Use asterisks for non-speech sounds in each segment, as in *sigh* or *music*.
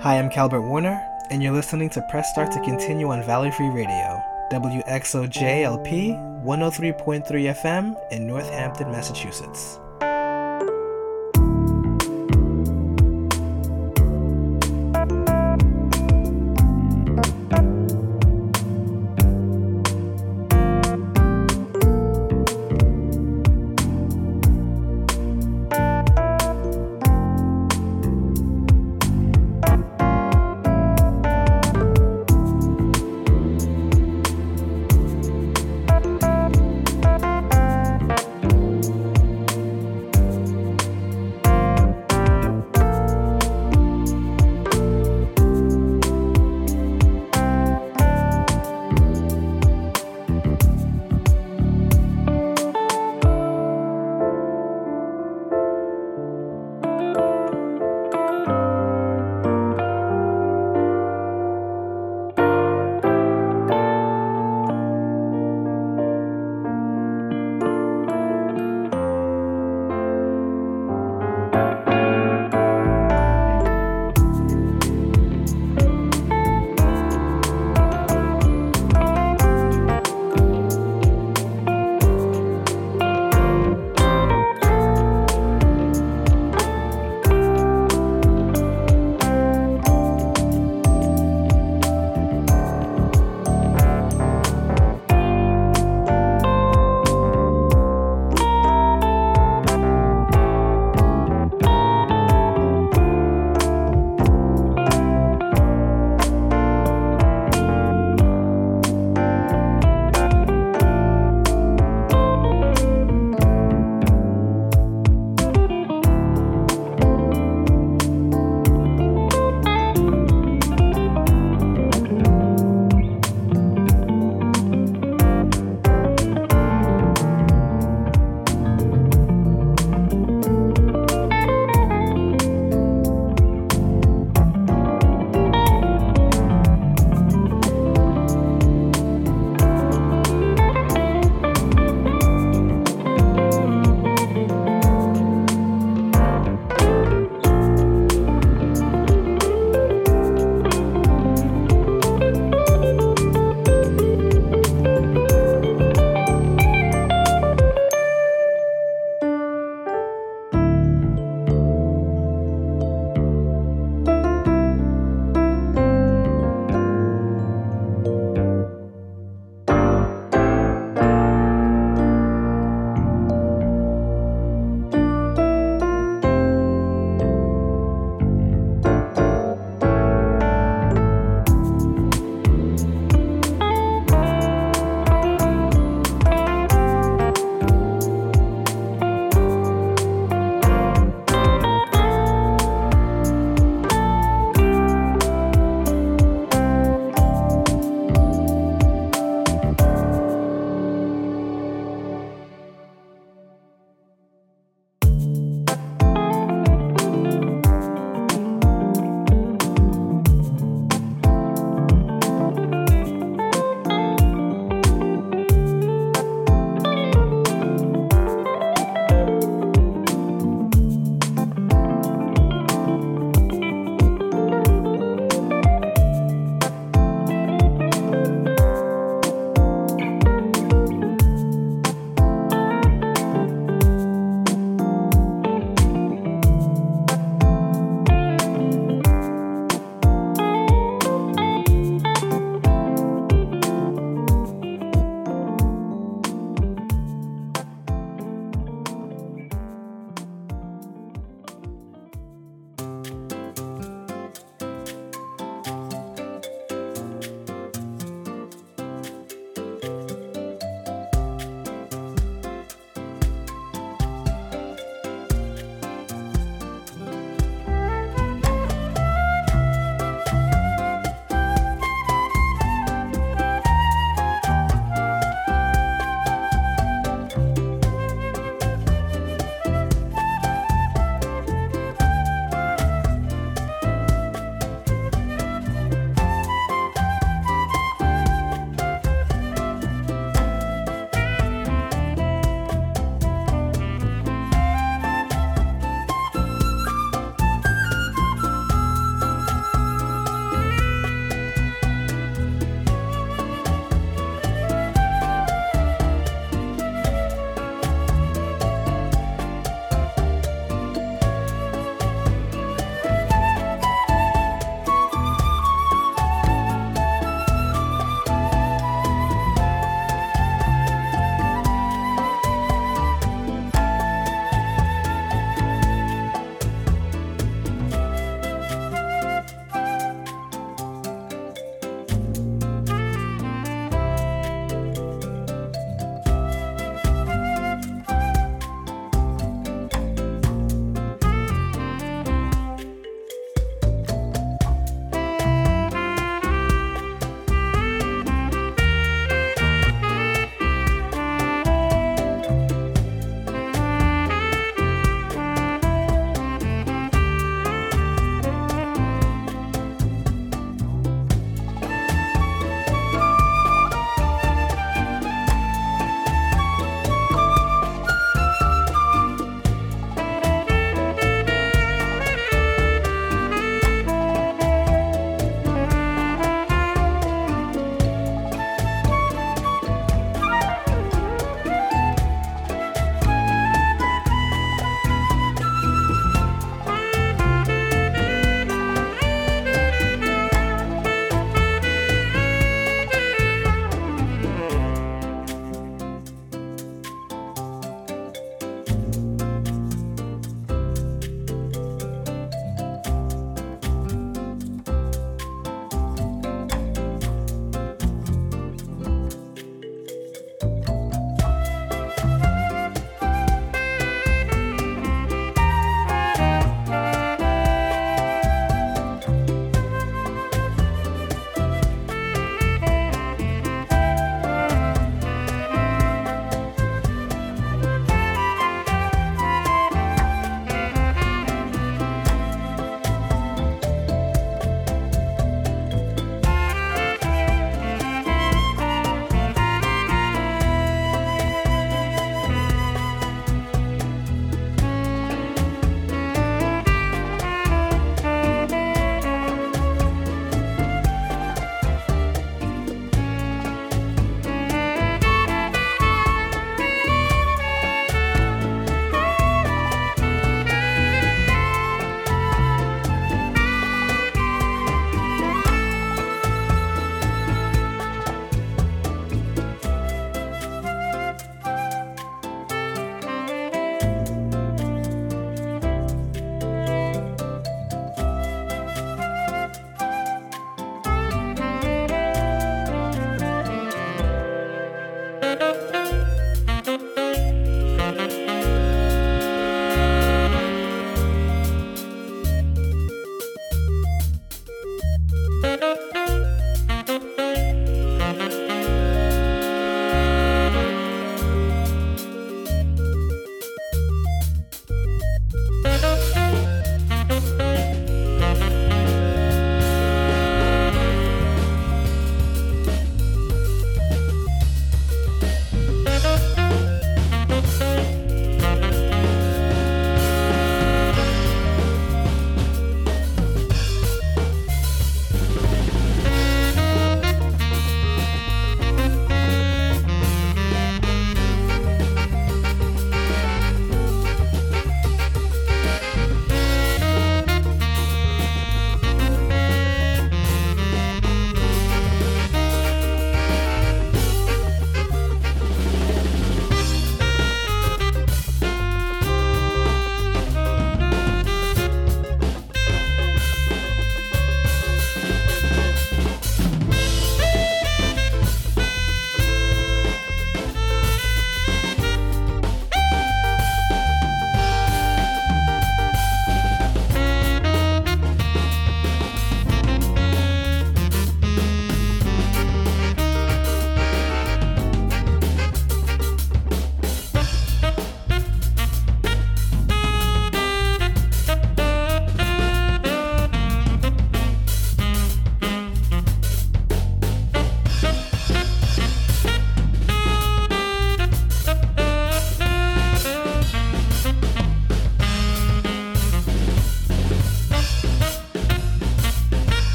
Hi, I'm Calbert Warner, and you're listening to Press Start to Continue on Valley Free Radio, WXOJLP 103.3 FM in Northampton, Massachusetts.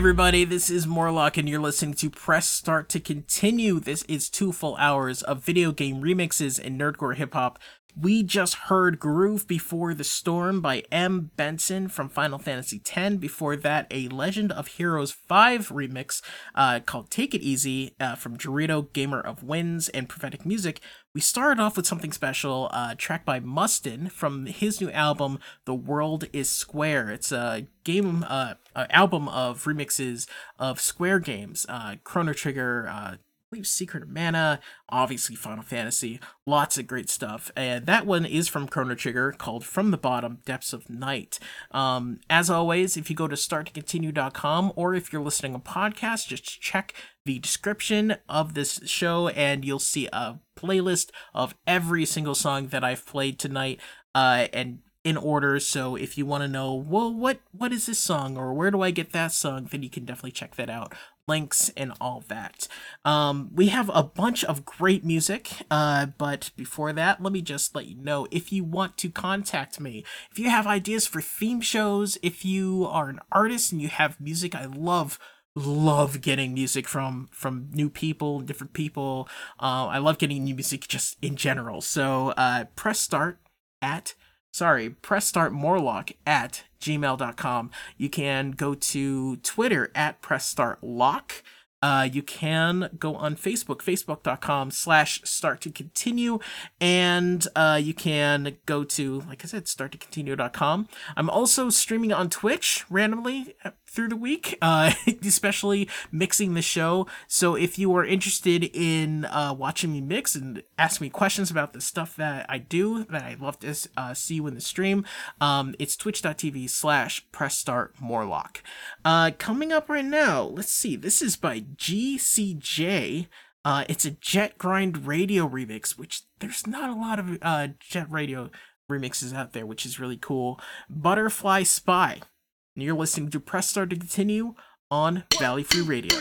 Everybody, this is Morlock, and you're listening to Press Start to Continue. This is two full hours of video game remixes and nerdcore hip hop we just heard Groove Before the Storm by M. Benson from Final Fantasy X. Before that, a Legend of Heroes 5 remix uh, called Take It Easy uh, from Dorito, Gamer of Winds, and Prophetic Music. We started off with something special, uh, track by Mustin from his new album, The World is Square. It's a game, uh, album of remixes of Square games, uh, Chrono Trigger, uh, believe Secret of Mana, obviously Final Fantasy, lots of great stuff. And that one is from Chrono Trigger called From the Bottom Depths of Night. Um, as always, if you go to starttocontinue.com or if you're listening on podcast, just check the description of this show and you'll see a playlist of every single song that I've played tonight. Uh, and in order so if you want to know well what what is this song or where do i get that song then you can definitely check that out links and all that. Um, we have a bunch of great music, uh, but before that, let me just let you know if you want to contact me, if you have ideas for theme shows, if you are an artist and you have music, I love love getting music from from new people different people uh, i love getting new music just in general so uh, press start at sorry, press start morlock at gmail.com. You can go to Twitter at press start lock. Uh, you can go on Facebook, facebook.com slash start to continue. And uh, you can go to, like I said, start to continue.com. I'm also streaming on Twitch randomly through the week, *laughs* uh, especially mixing the show. So if you are interested in uh, watching me mix and ask me questions about the stuff that I do, that I love to uh, see you in the stream, um, it's twitch.tv slash press start morlock. Uh, coming up right now, let's see, this is by GCJ. Uh, it's a Jet Grind Radio remix, which there's not a lot of uh, Jet Radio remixes out there, which is really cool. Butterfly Spy and you're listening to Press Start to Continue on Valley Free Radio.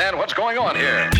Understand what's going on here.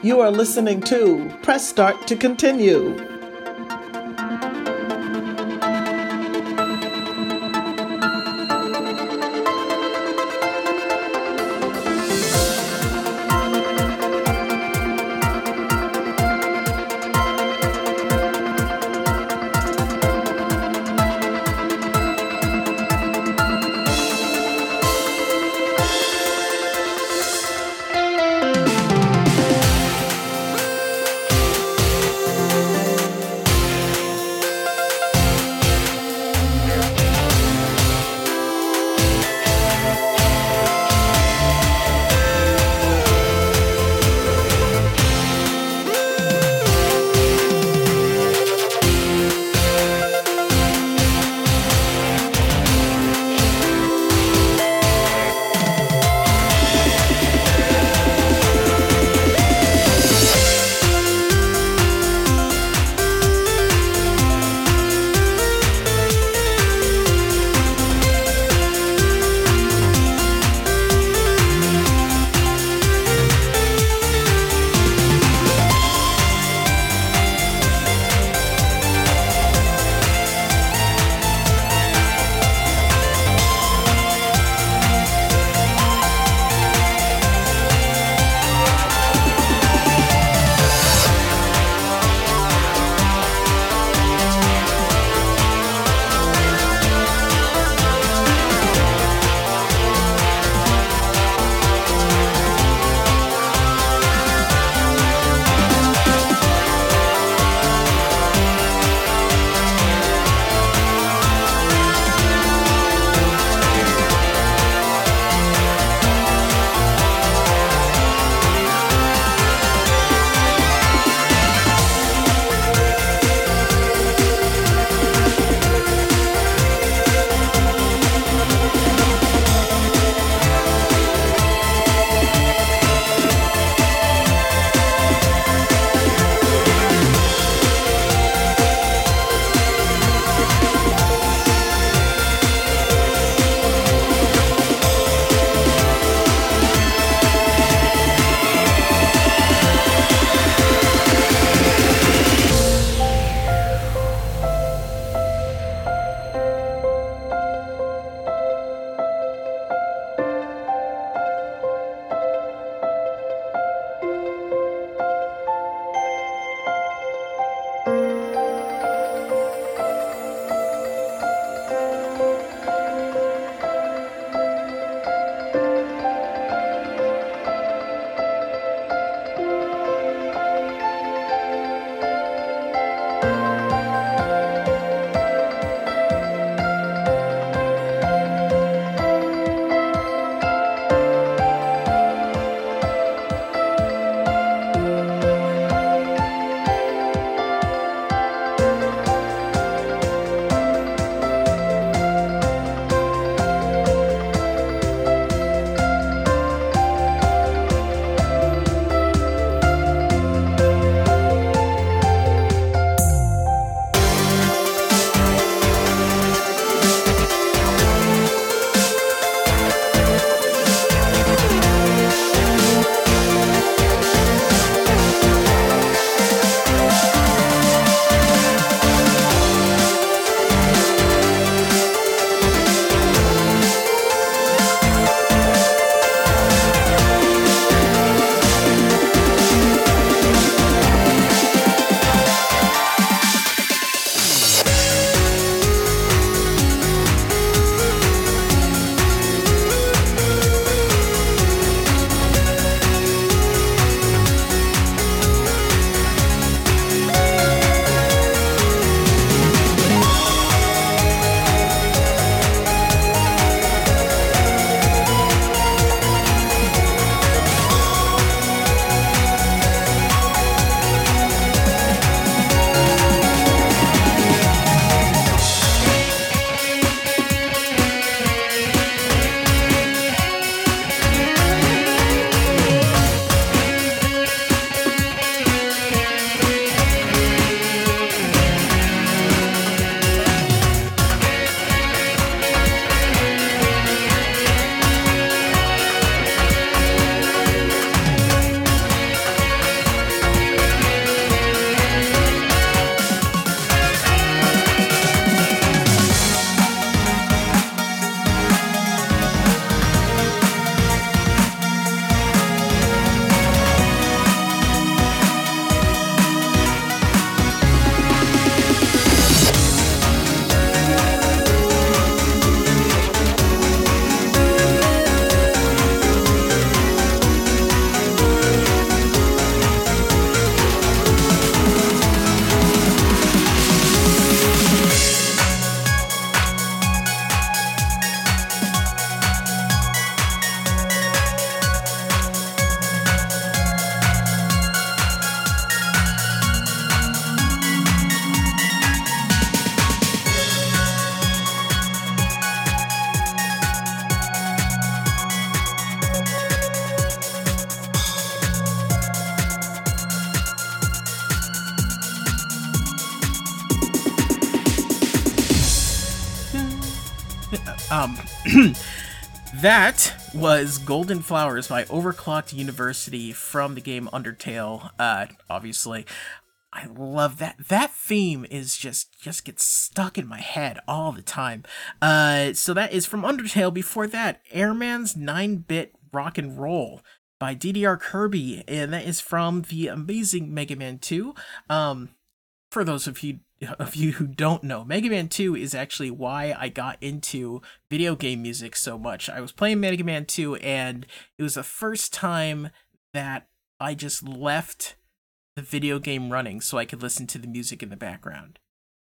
You are listening to Press Start to Continue. That was Golden Flowers by Overclocked University from the game Undertale. Uh, obviously, I love that. That theme is just just gets stuck in my head all the time. Uh, so that is from Undertale. Before that, Airman's Nine Bit Rock and Roll by DDR Kirby, and that is from the amazing Mega Man 2. Um, for those of you *laughs* of you who don't know, Mega Man 2 is actually why I got into video game music so much. I was playing Mega Man 2 and it was the first time that I just left the video game running so I could listen to the music in the background.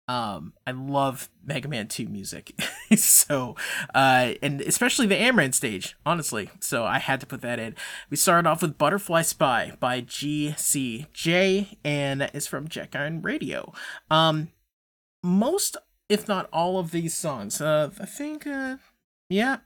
Um, I love Mega Man 2 music. *laughs* so, uh, and especially the Airman stage, honestly. So I had to put that in. We started off with Butterfly Spy by GCJ, and it's from Jack Iron Radio. Um, most, if not all of these songs, uh, I think, uh, yeah,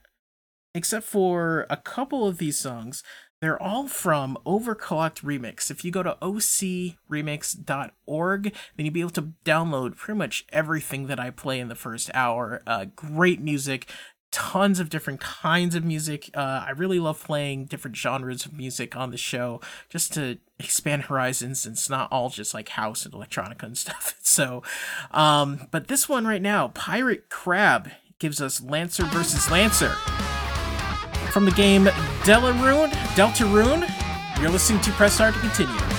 except for a couple of these songs, they're all from Overclocked Remix. If you go to ocremix.org, then you'll be able to download pretty much everything that I play in the first hour. Uh, great music, tons of different kinds of music. Uh, I really love playing different genres of music on the show just to expand horizons. And it's not all just like house and electronica and *laughs* stuff. So, um, but this one right now, Pirate Crab, gives us Lancer versus Lancer from the game Deltarune. Deltarune. You're listening to Press Start to continue.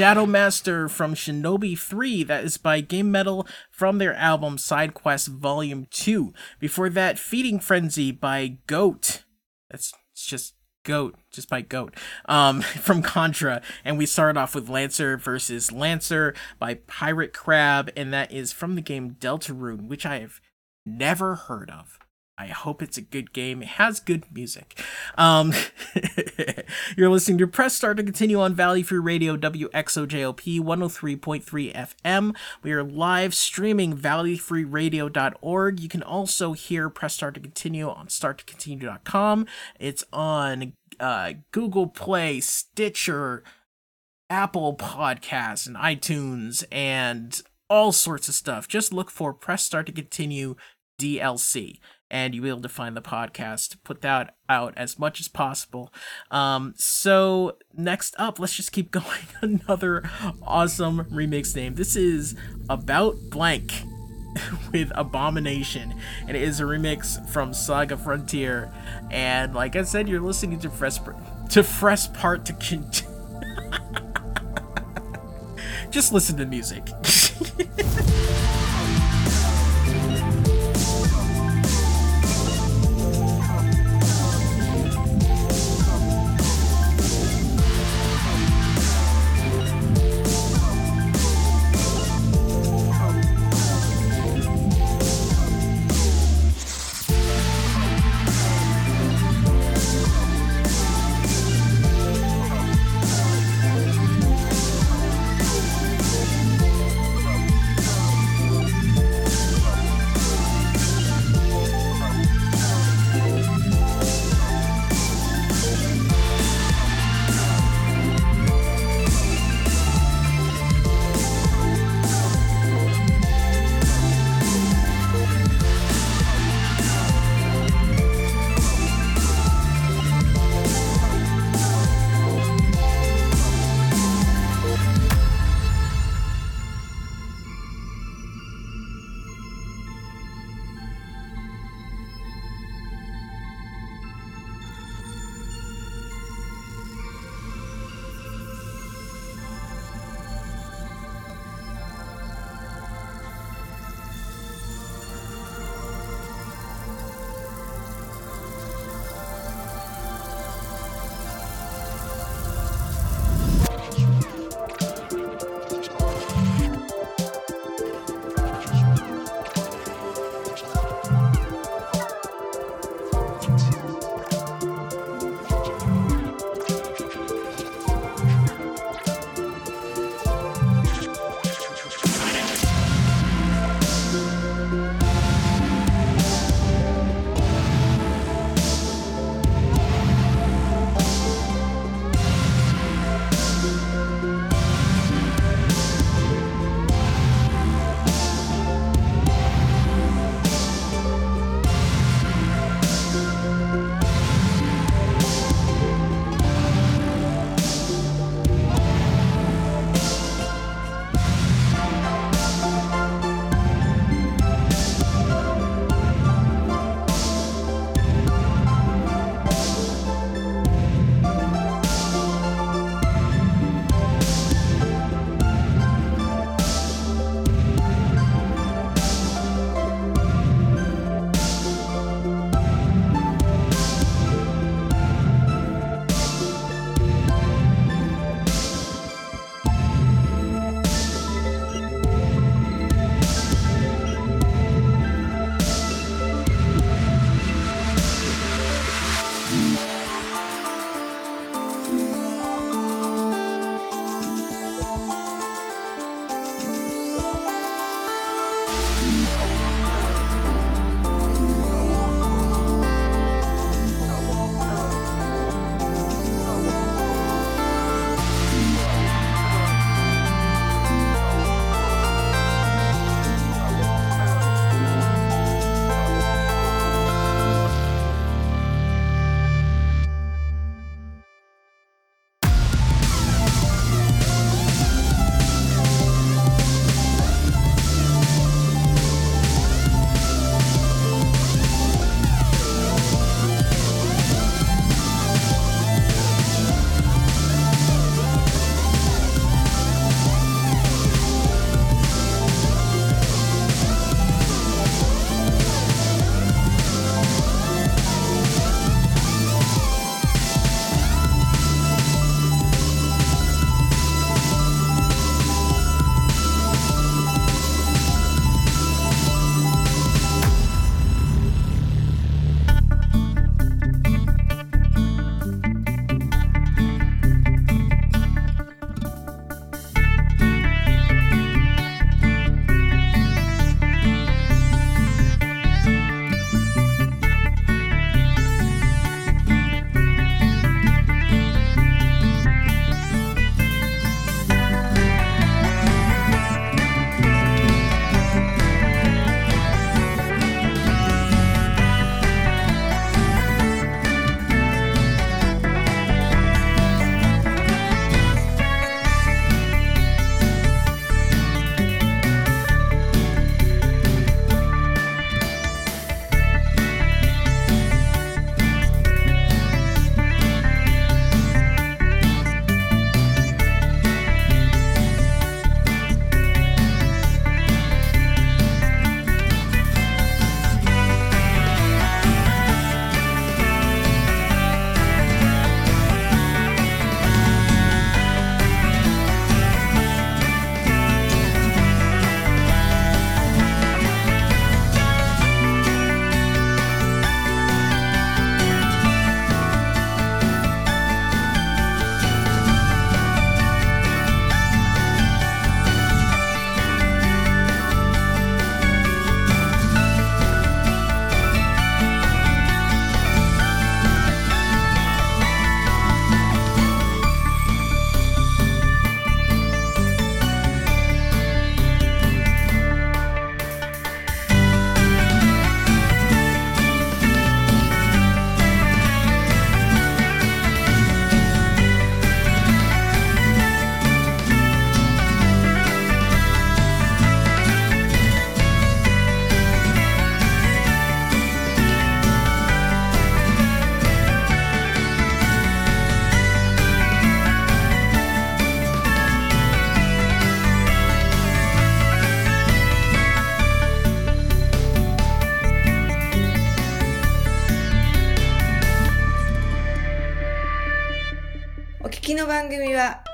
Shadow Master from Shinobi 3, that is by Game Metal from their album Side Quest Volume 2. Before that, Feeding Frenzy by Goat. That's just Goat, just by Goat, um, *laughs* from Contra. And we start off with Lancer versus Lancer by Pirate Crab, and that is from the game Deltarune, which I have never heard of. I hope it's a good game. It has good music. Um, *laughs* you're listening to Press Start to continue on Valley Free Radio WXOJLP 103.3 FM. We are live streaming valleyfreeradio.org. You can also hear Press Start to continue on starttocontinue.com. It's on uh, Google Play, Stitcher, Apple Podcasts, and iTunes, and all sorts of stuff. Just look for Press Start to Continue DLC and you'll be able to find the podcast. Put that out as much as possible. Um so next up let's just keep *laughs* going. Another awesome remix name. This is about blank *laughs* with abomination. And it is a remix from saga frontier. And like i said you're listening to fresh to fresh part to continue *laughs* just listen to music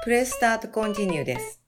プレスタートコンティニューです。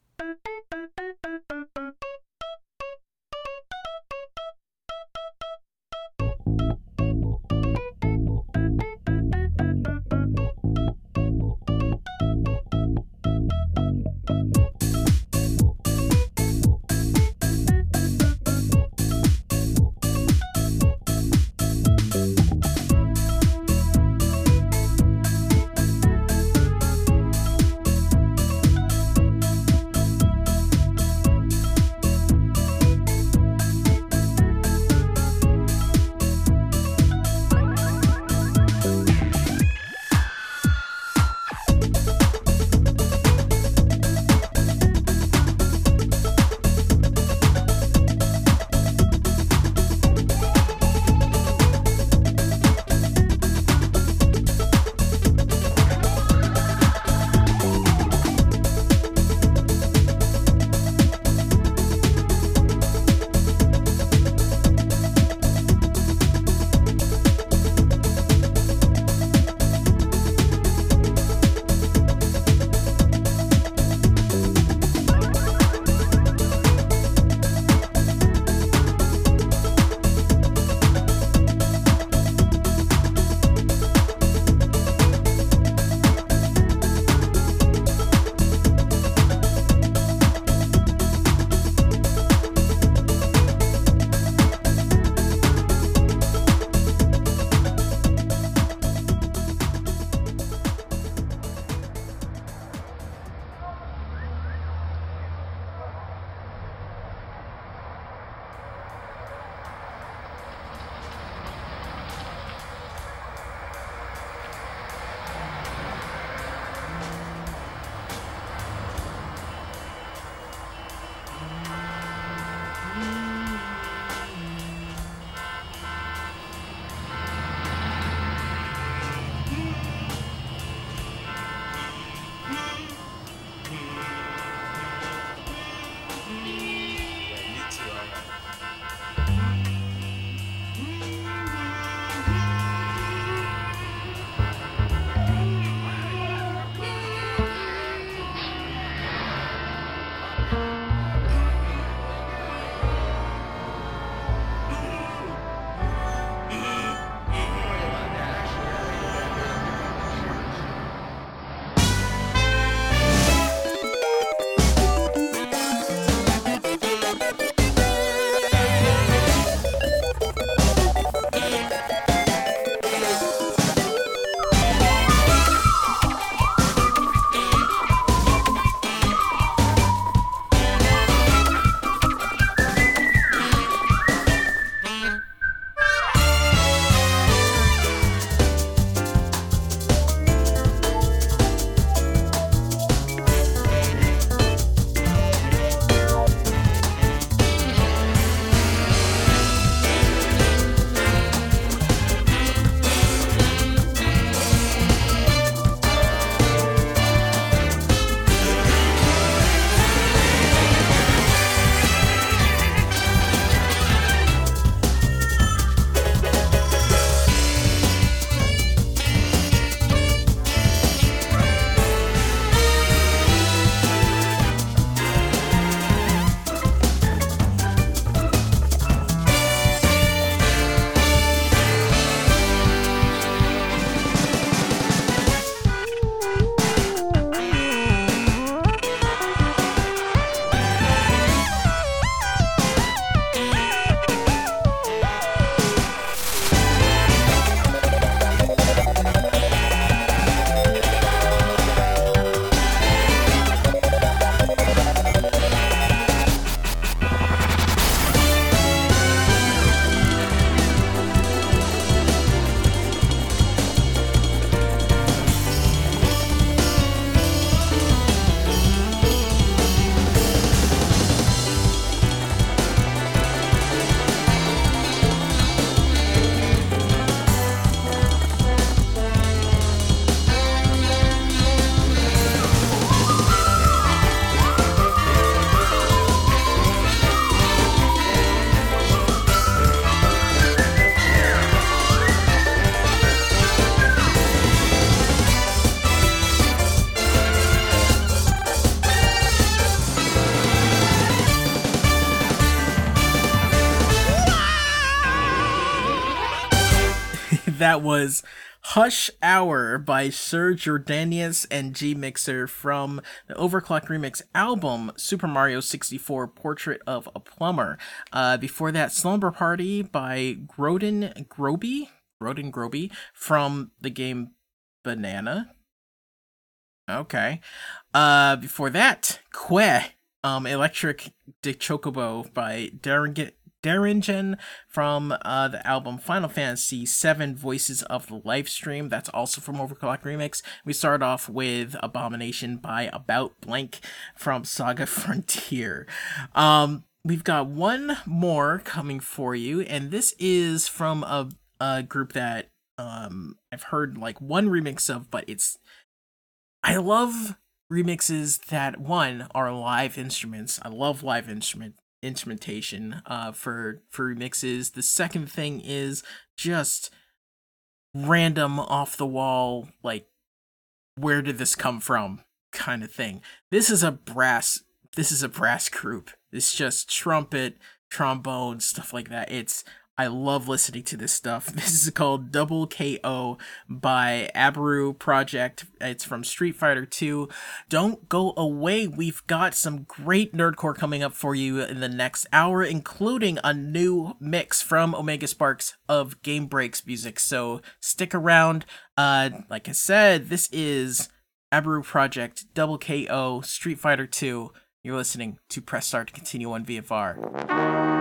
That was Hush Hour by Sir Jordanius and G Mixer from the Overclock Remix album Super Mario 64 Portrait of a Plumber. Uh, before that, Slumber Party by Groden Groby, Groden Groby from the game Banana. Okay. Uh, before that, Que, um, Electric de Chocobo by Darren Darangen from uh, the album Final Fantasy VII Voices of the Lifestream. That's also from Overclock Remix. We start off with Abomination by About Blank from Saga *laughs* Frontier. Um, we've got one more coming for you, and this is from a, a group that um, I've heard like one remix of, but it's. I love remixes that one are live instruments. I love live instrument instrumentation uh for for remixes. The second thing is just random off the wall like where did this come from kind of thing. This is a brass this is a brass group. It's just trumpet, trombone, stuff like that. It's I love listening to this stuff. *laughs* This is called Double KO by Abaru Project. It's from Street Fighter 2. Don't go away. We've got some great nerdcore coming up for you in the next hour, including a new mix from Omega Sparx of Game Breaks music. So stick around. Uh, like I said, this is Abaru Project Double KO Street Fighter 2. You're listening to Press Start to continue on VFR.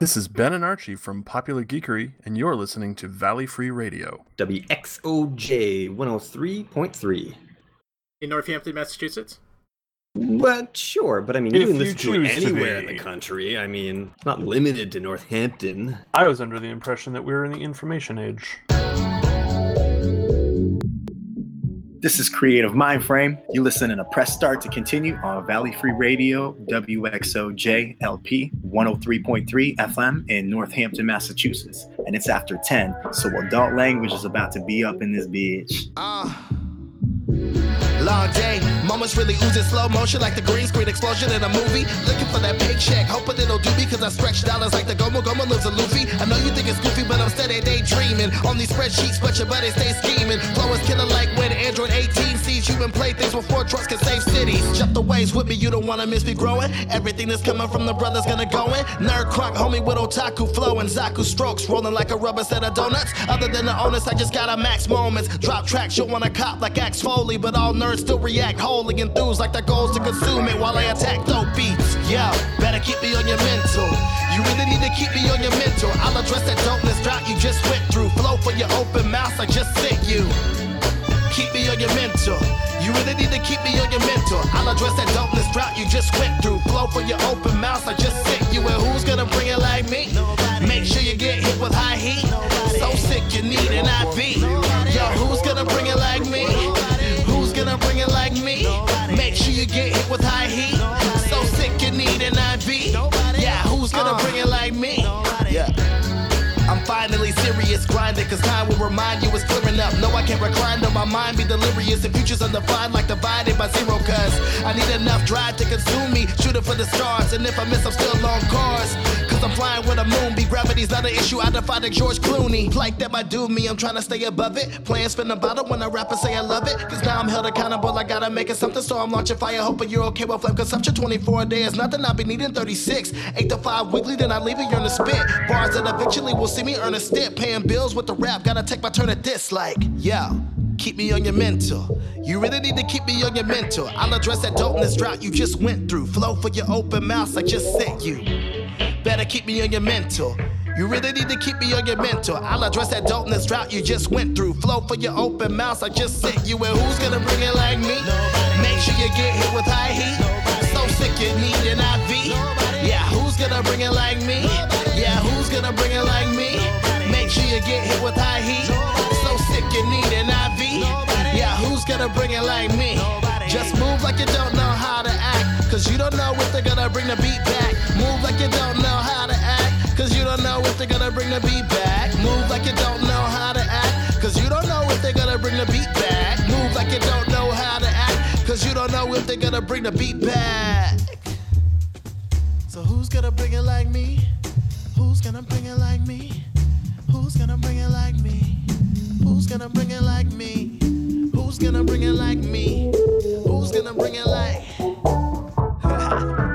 This is Ben and Archie from Popular Geekery, and you're listening to Valley Free Radio. WXOJ 103.3. In Northampton, Massachusetts? But sure, but I mean, If you can listen to it choose to anywhere in the country. I mean, it's not limited to Northampton. I was under the impression that we were in the information age. This is Creative Mind Frame. You listen in a Press Start to Continue on Valley Free Radio, WXOJLP 103.3 FM in Northampton, Massachusetts. And it's after 10, so adult language is about to be up in this bitch. Ah. Long day, moments really oozing slow motion like the green screen explosion in a movie. Looking for that paycheck, hoping it'll do me cause I stretch dollars like the Gomu Gomu lives a Luffy. I know you think it's goofy, but I'm steady daydreaming. On these spreadsheets, but your buddy stay scheming. Flow is killer like when Android 18 sees you and play things before trucks can save cities. Jump the waves with me, you don't wanna miss me growing. Everything that's coming from the brothers gonna go in. Nerd crunk, homie with otaku flow and Zaku strokes, rolling like a rubber set of donuts. Other than the onus, I just got a max moments. Drop tracks, you'll wanna cop like Axe Foley, but all nerds still react wholly enthused like their goals to consume it while I attack dope beats. Yo, better keep me on your mental. You really need to keep me on your mental. I'll address that dopeness drought you just went through. Flow for your open mouth, I just sent you. Keep me on your mental. You really need to keep me on your mental. I'll address that dopeness drought you just went through. Flow for your open mouth, I just sent you. And who's gonna bring it like me? Nobody. Make sure you get hit with high heat. Nobody. So sick you need an IV. Nobody. Yo, who's gonna bring it like me? You get hit with high heat. So sick you need an IV. Yeah, who's gonna uh. bring it cause time will remind you it's clearing up. No, I can't recline, though my mind be delirious. The future's undefined, like divided by zero, cause I need enough drive to consume me. Shooting for the stars, and if I miss, I'm still on course. Cause I'm flying with a Be Gravity's not an issue, I defy the George Clooney. Like that might do me, I'm trying to stay above it. Spin about it when I rap and say I love it. Cause now I'm held accountable, I gotta make it something, so I'm launching fire. Hoping you're okay with flame consumption. 24 a day is nothing, I'll be needing 36. 8 to 5 weekly, then I leave it, you're in the spit. Bars that eventually will see me earn a stint. Paying bills with the rap, gotta take my turn at this. Like, yo. Keep me on your mental. You really need to keep me on your mental. I'll address that dopeness drought you just went through. Flow for your open mouth, I just sent you. Better keep me on your mental. You really need to keep me on your mental. I'll address that dopeness drought you just went through. Flow for your open mouth, I just sent you. And who's gonna bring it like me? Make sure you get hit with high heat. So sick you need an IV. Yeah, who's gonna bring it like me? Yeah, who's gonna bring it like me? Make sure you get hit with high heat. So sick you need an IV. Yeah, who's gonna bring it like me? Just move like you don't know how to act. Cause you don't know if they're gonna bring the beat back. Move like you don't know how to act. Cause you don't know if they're gonna bring the beat back. Move like you don't know how to act. Cause you don't know if they're gonna bring the beat back. Move like you don't know how to act. Cause you don't know if they're gonna bring the beat back. So who's gonna bring it like me? Who's gonna bring it like me? Who's gonna bring it like me? Who's gonna bring it like me? Who's gonna bring it like me? Who's gonna bring it like? *laughs*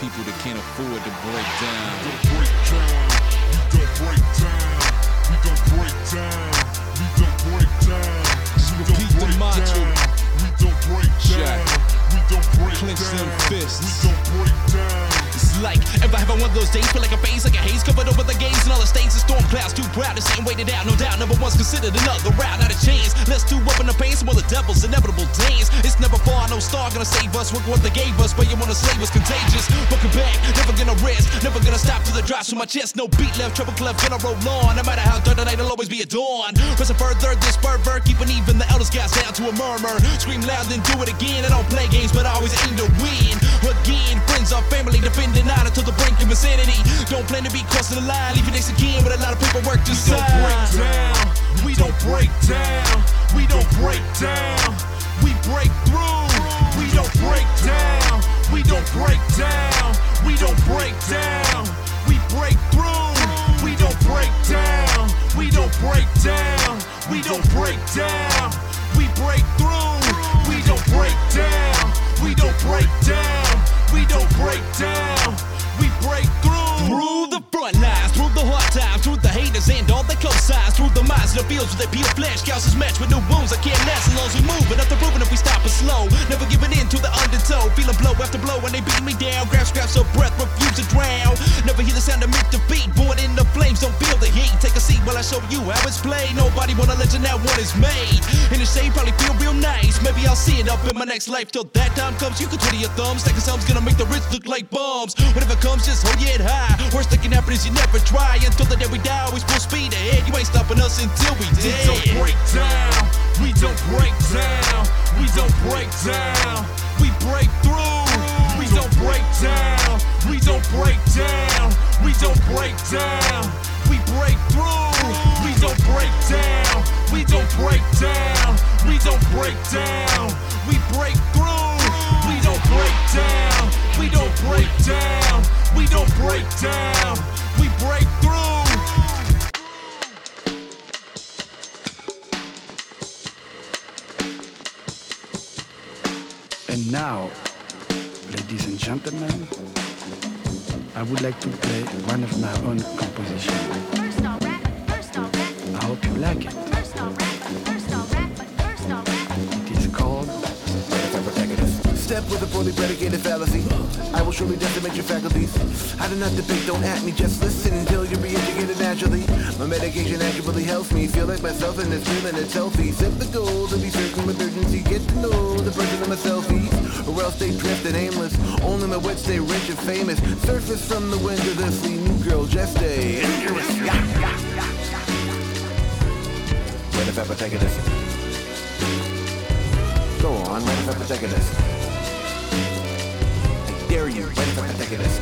people that can't afford to break down. We don't break down. We don't break down. We don't break down. We don't Repeat the break mantra. down. We don't break down. We don't break Clench down. them fists. We don't break down. Like I have one of those days, feel like a phase, like a haze covered over the gates and all the stains and storm clouds. Too proud to sit and wait it out. No doubt, never once considered another route, not a chance. Let's do up in the pain, some the devil's inevitable dance. It's never far, no star gonna save us. Look what they gave us, but you wanna slave us, contagious. Looking back, never gonna rest, never gonna stop till the drops from my chest. No beat left, treble clef, gonna roll on. No matter how dark the night, it'll always be a dawn. Pressing further, this fervor, keeping even the elders gas down to a murmur. Scream loud, then do it again. I don't play games, but I always aim to win. Again, friends or family defending nine until the brink of insanity. Don't plan to be crossing the line, leaving this again with a lot of paperwork to sign. Don't break down. We don't break down, we don't break down, we break through. We don't break down, we don't break down, we don't break down, we break through. We don't break down, we don't break down, we don't break down, we break through. We don't break down. We don't break down. We don't break down. We break through. Through the front lines, through the hard times, through the and all the cosigns, through the minds and the fields with their pure flesh. Gouses match with new wounds I can't last as long as we move. Enough to proving if we stop it slow. Never giving in to the undertow. Feeling blow after blow when they beat me down. Grab scraps of breath, refuse to drown. Never hear the sound of meet the beat. Born in the flames, don't feel the heat. Take a seat while I show you how it's played. Nobody wanna legend that one is made. In the shade, probably feel real nice. Maybe I'll see it up in my next life. Till that time comes, you can twiddle your thumbs. Thinking something's gonna make the rich look like bums. Whatever comes, just hold head high. Worst that can happen is you never try. Until the day we die, always full speed ahead. You ain't stopping us until we We don't break down. We don't break down. We don't break down. We break through. We don't break down. We don't break down. We don't break down. We break through. We don't break down. We don't break down. We don't break down. We break through. We don't break down. We don't break down. We don't break down. We break through. Now, ladies and gentlemen, I would like to play one of my own compositions. I hope you like it. Step with a poorly predicated fallacy. I will surely decimate your faculties. I do not debate, don't at me, just listen until you're re-educated naturally. My medication accurately helps me feel like myself and it's and it's healthy. Set the goal to be certain with urgency. Get to know the person of my selfies, or else they drift and aimless. Only my wits stay rich and famous. Surface from the wind of the sea, new girl, just stay injurious. Yeah, yeah. Go on. I dare you, if ever taking this.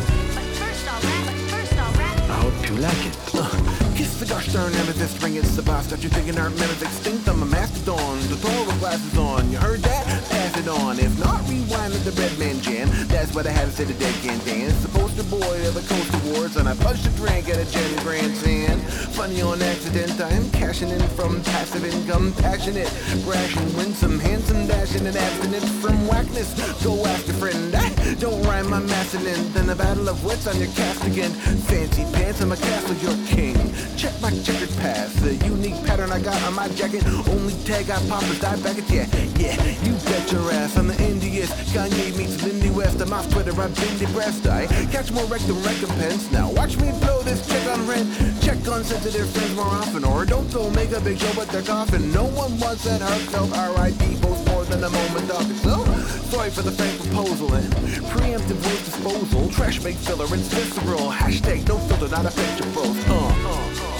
I hope you like it. Uh, kiss the gosh darn amethyst ring, it's the boss that you thinking aren't members extinct. I'm a mastodon, tutorial glasses on. You heard that? Pass it on. If not, rewind to the Red Man Jam. That's what I had to say the dead can't dance. The poster boy of the Coast Awards, and I punched a drink at a Gen Grandstand. Funny on accident, I'm cashing in from passive income, passionate, brash and winsome, handsome, dashing and abstinent from whackness. Go ask your friend, I don't rhyme, I'm masculine. Then a battle of wits on your cast again. Fancy pants, I'm a castle, you're king. Check my checkered past, the unique pattern I got on my jacket. Only tag I pop is die back at yeah, yeah. You bet your ass, I'm the Indiest. Kanye meets Lindy West, I'm off Twitter, I've been depressed. I catch more wreck than recompense. Now watch me blow this check on rent. Check on sensitive friends more often, or don't go make a big show with their coffin. No one wants that heartfelt R.I.P. boast more than a moment of it. So, sorry for the frank proposal and preemptive voice disposal. Trash make filler, it's visceral. Hashtag no filter, not a picture post. Uh, uh, uh.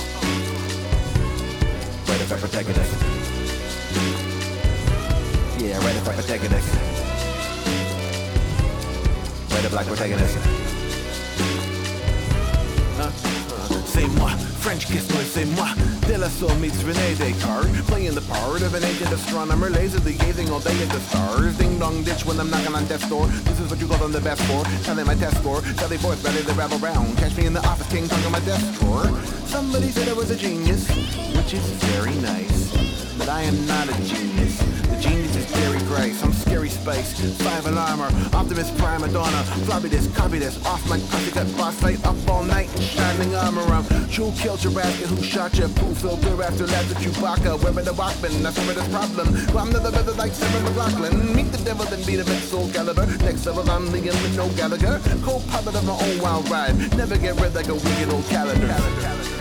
Right if ever taking this. Yeah, right if ever taking this. Right if taking this. Uh, uh, C'est moi, French kiss moi, c'est moi. De La Soul meets Rene Descartes, playing the part of an ancient astronomer, lazily gazing all day at the stars. Ding dong ditch when I'm knocking on death's door. This is what you call them the best for. Telling my test score, tell they boys ready to rabble round. Catch me in the office, king tongue on my desk drawer. Somebody said I was a genius, which is very nice. But I am not a genius. Genius is Gary Grace. I'm scary space. Five alarmer, Optimus Prime Madonna. Floppy this, copy this. Off my pussycut boss fight up all night. Shining armor. I'm True kill Jurassic. Who shot you? Poo filter after that to Chewbacca. Wearing the Walkman. That's where this problem. Climb to the feather like Sarah McLachlan. Meet the devil and beat him at Soul Calibur. Next level, I'm Liam with no Gallagher. Co-pilot of my own wild ride. Never get rid like a wicked old calendar. Right ever taking this.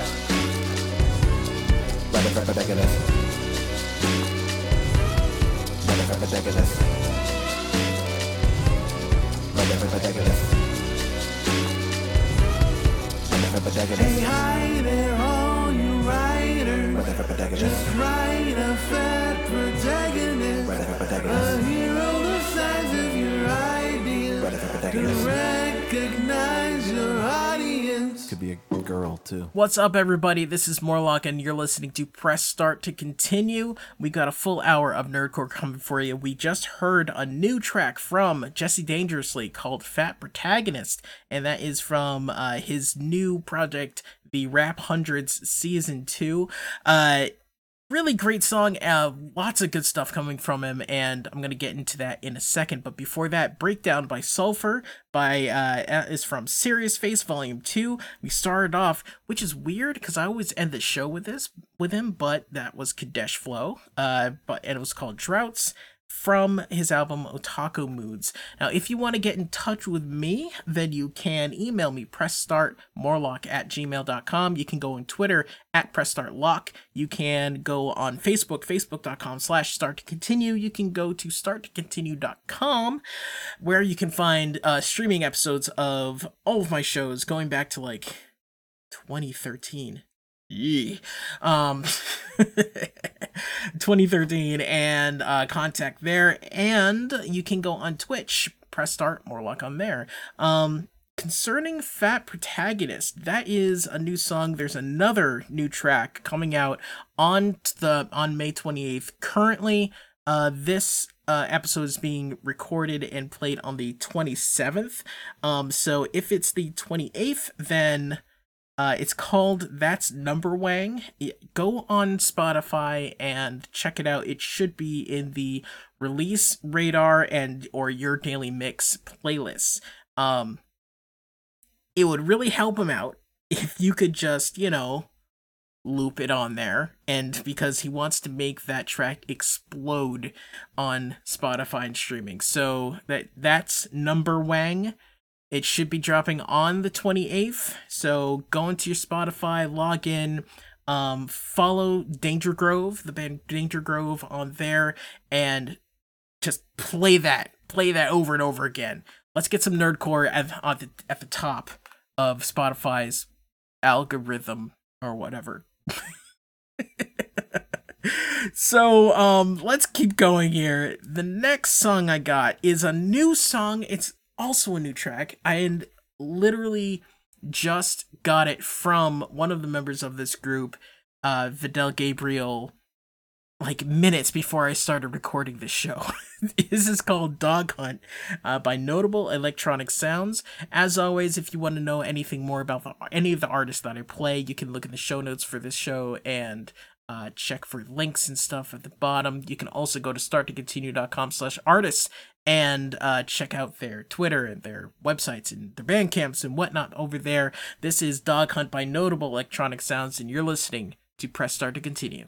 Right. Right taking this. Right Hey, hi there, all you writers. Just write a fat protagonist. A hero Could be a girl too. What's up, everybody? This is Morlock, and you're listening to Press Start to Continue. We got a full hour of Nerdcore coming for you. We just heard a new track from Jesse Dangerously called Fat Protagonist, and that is from uh, his new project, the Rap Hundreds Season 2. Uh, really great song. Uh, lots of good stuff coming from him, and I'm gonna get into that in a second. But before that, breakdown by Sulfur by uh, is from Serious Face Volume Two. We started off, which is weird because I always end the show with this with him, but that was Kadesh Flow. Uh, but and it was called Droughts from his album Otaku Moods. Now, if you want to get in touch with me, then you can email me, pressstartmorlock at gmail.com. You can go on Twitter at pressstartlock. You can go on Facebook, facebook.com slash start to continue. You can go to starttocontinue.com where you can find uh, streaming episodes of all of my shows going back to like 2013. Yeah. Um *laughs* 2013 and uh contact there and you can go on Twitch press start Morlock on there. Um concerning fat protagonist that is a new song. There's another new track coming out on the on May 28th currently. Uh this uh, episode is being recorded and played on the 27th um so if it's the 28th then uh, it's called That's Number Wang. Go on Spotify and check it out. It should be in the release radar and or your daily mix playlist. Um, it would really help him out if you could just, you know, loop it on there. And because he wants to make that track explode on Spotify and streaming. So that that's Number Wang. It should be dropping on the 28th. So go into your Spotify, log in, um, follow Danger Grove, the band Danger Grove on there, and just play that. Play that over and over again. Let's get some nerdcore at, at, the, at the top of Spotify's algorithm or whatever. *laughs* so um let's keep going here the next song i got is a new song it's also a new track. I literally just got it from one of the members of this group, uh, Vidal Gabriel, like minutes before I started recording this show. *laughs* this is called Dog Hunt uh, by Notable Electronic Sounds. As always, if you want to know anything more about the, any of the artists that I play, you can look in the show notes for this show and uh, check for links and stuff at the bottom. You can also go to starttocontinue.com slash artists and uh, check out their Twitter and their websites and their band camps and whatnot over there. This is Dog Hunt by Notable Electronic Sounds, and you're listening to Press Start to Continue.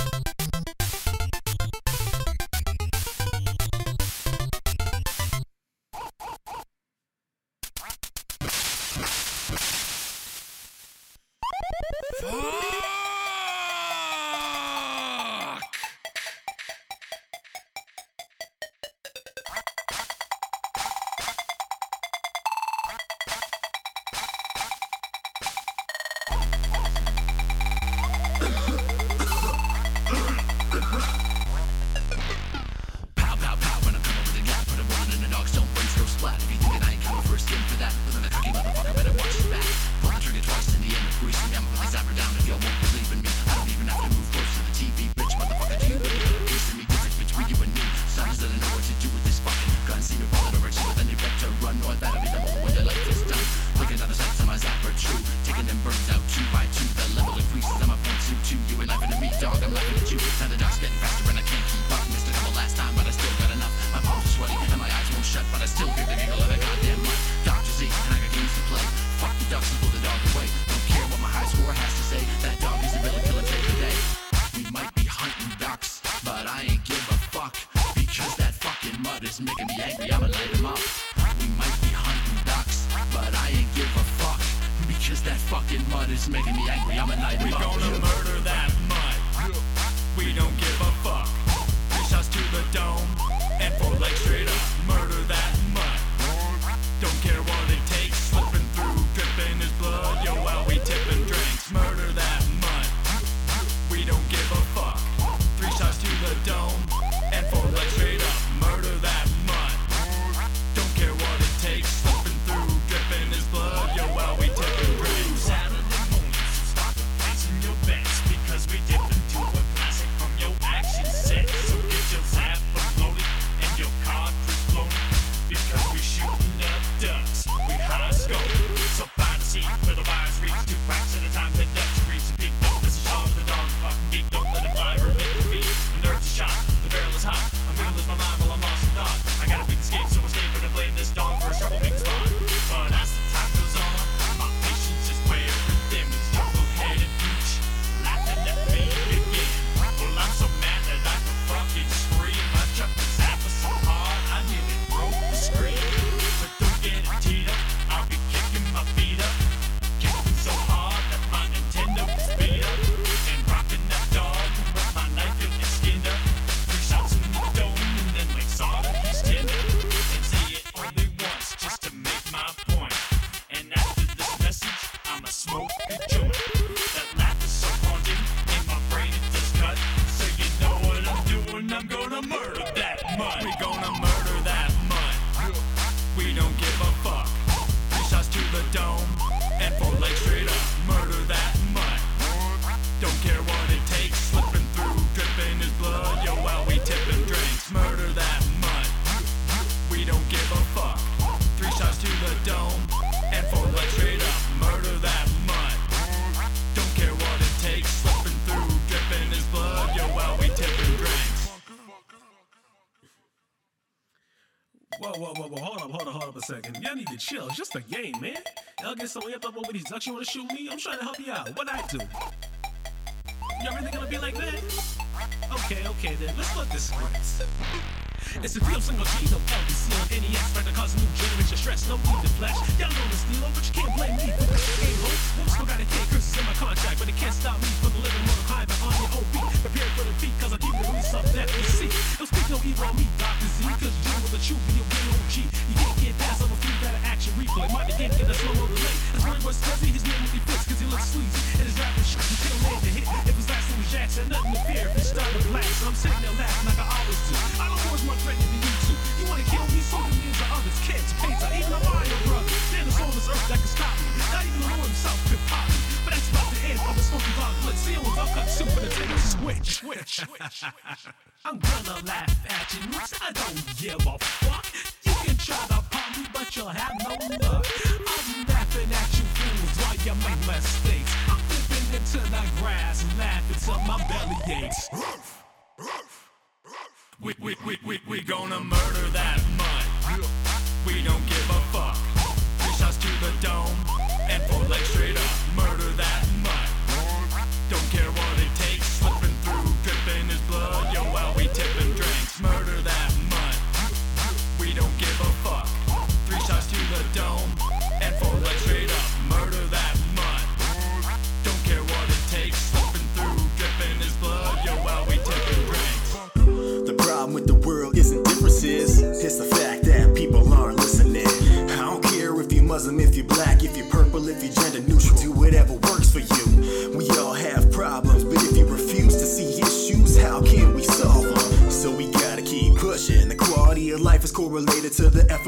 Second. Y'all need to chill. It's just a game, man. Y'all get so amped up over these ducks you wanna shoot me? I'm trying to help you out. What I do? Y'all really gonna be like that? Okay, okay then. Let's look this grace. It's a real single G, no LBC on any aspect that causes new generation stress. No need to flash. Y'all know the steal, but you can't blame me for the game hope. Still gotta take curses in my contract, but it can't stop me from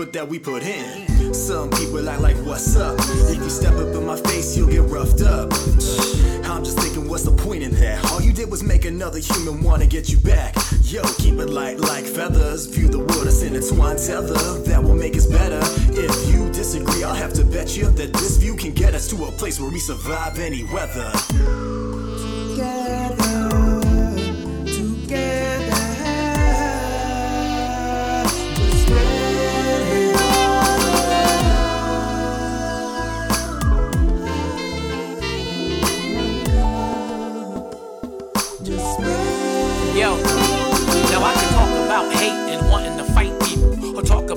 effort that we put in. Some people act like, what's up? If you step up in my face, you'll get roughed up. I'm just thinking, what's the point in that? All you did was make another human wanna get you back. Yo, keep it light like feathers. View the world as an entwined tether that will make us better. If you disagree, I'll have to bet you that this view can get us to a place where we survive any weather.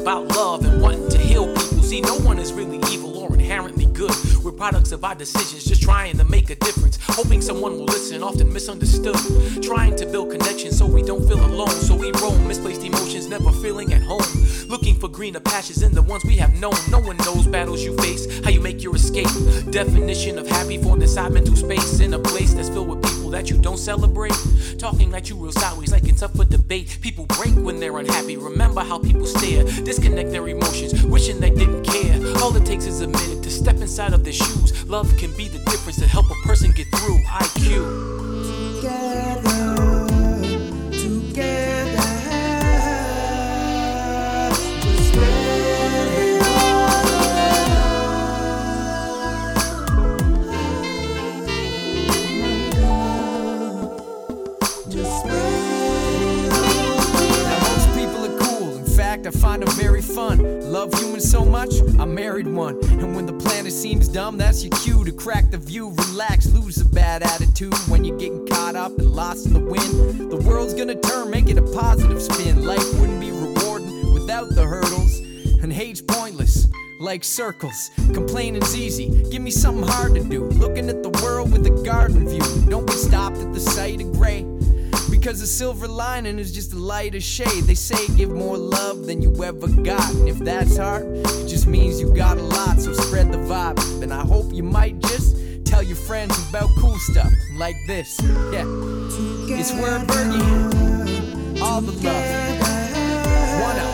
About love and wanting to heal people. See, no products of our decisions, just trying to make a difference. Hoping someone will listen, often misunderstood. Trying to build connections so we don't feel alone. So we roam, misplaced emotions, never feeling at home. Looking for greener pastures in the ones we have known. No one knows battles you face, how you make your escape. Definition of happy formed inside mental space in a place that's filled with people that you don't celebrate. Talking like you real sideways, like it's up for debate. People break when they're unhappy. Remember how people stare, disconnect their emotions, wishing they didn't care. All it takes is a minute to step inside of their Love can be the difference to help a person get through. IQ. Now, fact, I find them very fun. Love humans so much, I married one. And when the planet seems dumb, that's your cue to crack the view. Relax, lose a bad attitude when you're getting caught up and lost in the wind. The world's gonna turn, make it a positive spin. Life wouldn't be rewarding without the hurdles. And hate's pointless, like circles. Complaining's easy, give me something hard to do. Looking at the world with a garden view. Don't be stopped at the sight of gray. Because the silver lining is just a lighter shade. They say give more love than you ever got. And if that's hard, it just means you got a lot. So spread the vibe. And I hope you might just tell your friends about cool stuff like this. Yeah, it's Word Burglar. All the love. One up,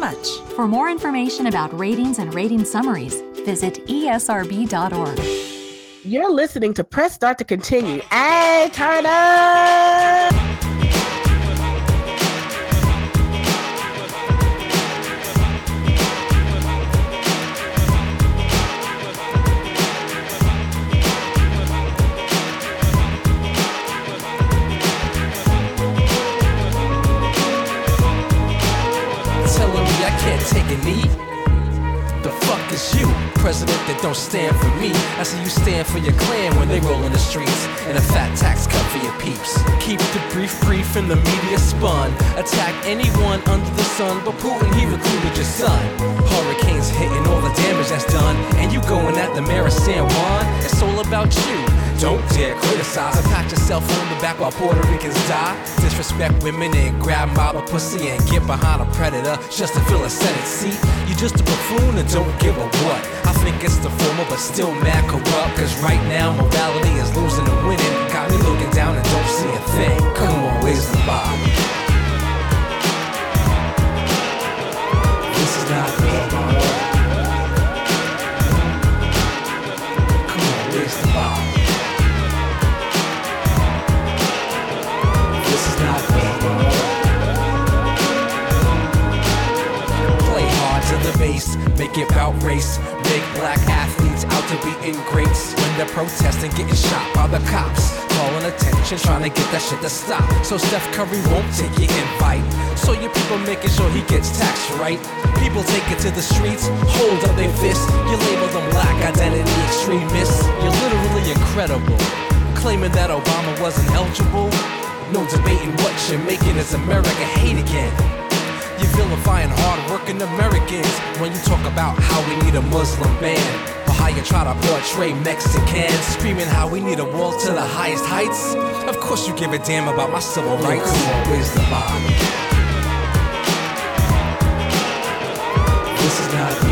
Much. For more information about ratings and rating summaries, visit esrb.org. You're listening to Press Start to Continue. Hey, turn up! Knee? The fuck is you? President that don't stand for me. I see you stand for your clan when they roll in the streets. And a fat tax cut for your peeps. Keep the brief brief and the media spun. Attack anyone under the sun, but Putin, he recruited your son. Hurricanes hitting all the damage that's done. And you going at the mayor of San Juan? It's all about you. Don't dare criticize or pat yourself on the back while Puerto Ricans die. Disrespect women and grab mob a pussy and get behind a predator just to fill a Senate seat. You just a buffoon and don't give a what. I think it's the former, but still mad corrupt. Cause right now morality is losing and winning. Got me looking down and don't see a thing. Come on, where's the Bob? This is not me. Come make it bout race. Big black athletes out to be ingrates. When they're protesting, getting shot by the cops. Calling attention, trying to get that shit to stop. So Steph Curry won't take your invite. So your people making sure he gets taxed right. People take it to the streets, hold up their fists. You label them black identity extremists. You're literally incredible. Claiming that Obama wasn't eligible. No debating what you're making is America hate again. You're vilifying hard-working Americans when you talk about how we need a Muslim ban. Or how you try to portray Mexicans, screaming how we need a wall to the highest heights. Of course you give a damn about my civil rights. Where's the Bob? This is not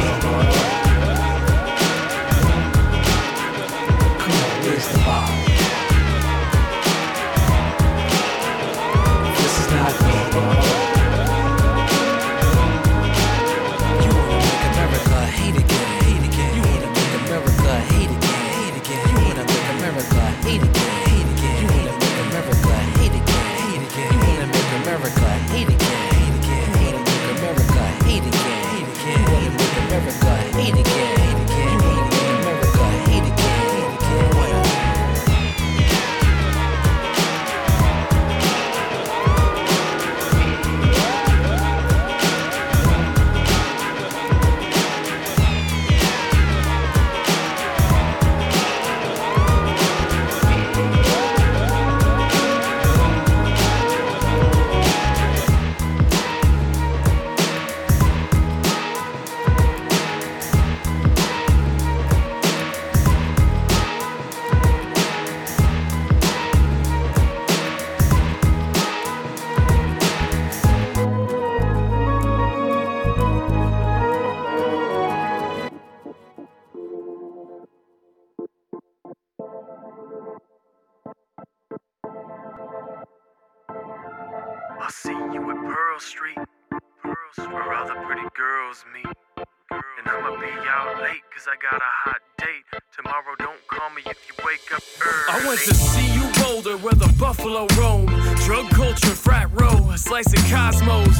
Tomorrow don't call me if you wake up early. I went to see you Boulder where the buffalo roam. Drug culture, frat row, a slice of cosmos.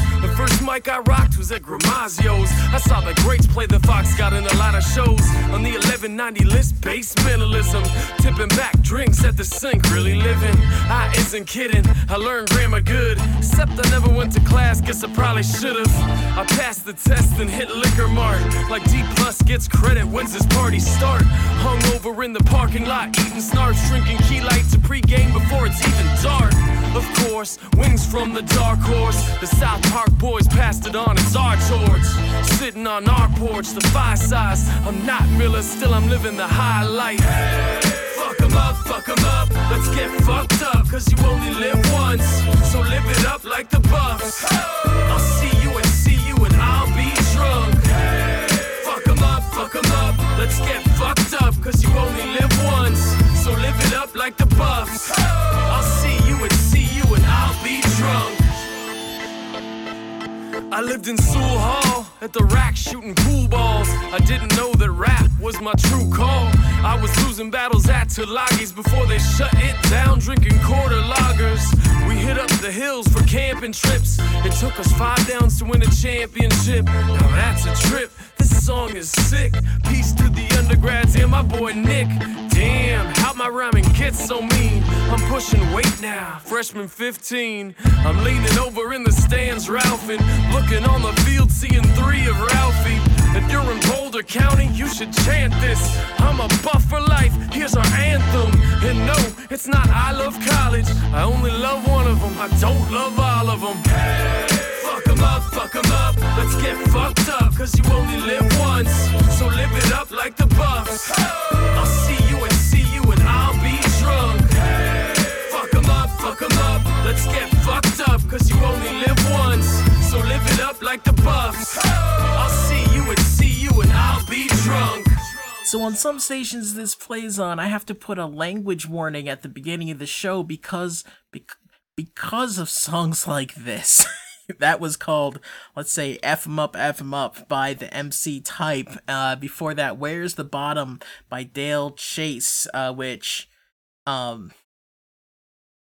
Mic I rocked was at Gramazio's. I saw the greats play the Fox, got in a lot of shows. On the 1190 list, bass minimalism. Tipping back drinks at the sink, really living. I isn't kidding, I learned grammar good. Except I never went to class, guess I probably should've. I passed the test and hit liquor mart. Like D plus gets credit, when's this party start? Hung over in the parking lot, eating snarks, drinking key light to pregame before it's even dark. Of course, wings from the dark horse. The South Park boys passed it on, it's our torch. Sitting on our porch, the five size. I'm not Miller, still I'm living the high life. Fuck 'em up, fuck 'em up. Let's get fucked up, cause you only live once. So live it up like the buffs. I'll see you and see you and I'll be drunk. Fuck 'em up, fuck 'em up. Let's get fucked up, cause you only live once. So live it up like the buffs. I'll see I lived in Sewell Hall at the rack shooting pool balls. I didn't know that rap was my true call. I was losing battles at Tulagis before they shut it down, drinking quarter lagers. We hit up the hills for camping trips. It took us five downs to win a championship. Now that's a trip. This song is sick. Peace to the undergrads and my boy Nick. Damn, how my rhyming gets so mean. I'm pushing weight now, freshman 15. I'm leaning over in the stands, Ralphing. Looking on the field, seeing three of Ralphie. If you're in Boulder County, you should chant this. I'm a buff for life, here's our anthem. And no, it's not I love college. I only love one of them, I don't love all of them. Hey, Fuck 'em up, fuck 'em up. Let's get fucked up, cause you only live once. So live it up like the buffs. I'll see you Let's get fucked up, cause you only live once. So live it up like the buffs. I'll see you and see you and I'll be drunk. So on some stations this plays on, I have to put a language warning at the beginning of the show because bec- because of songs like this. *laughs* that was called, let's say, "F F 'em up, F F 'em up by the MC Type. Uh, before that, Where's the Bottom by Dale Chase, uh, which, um,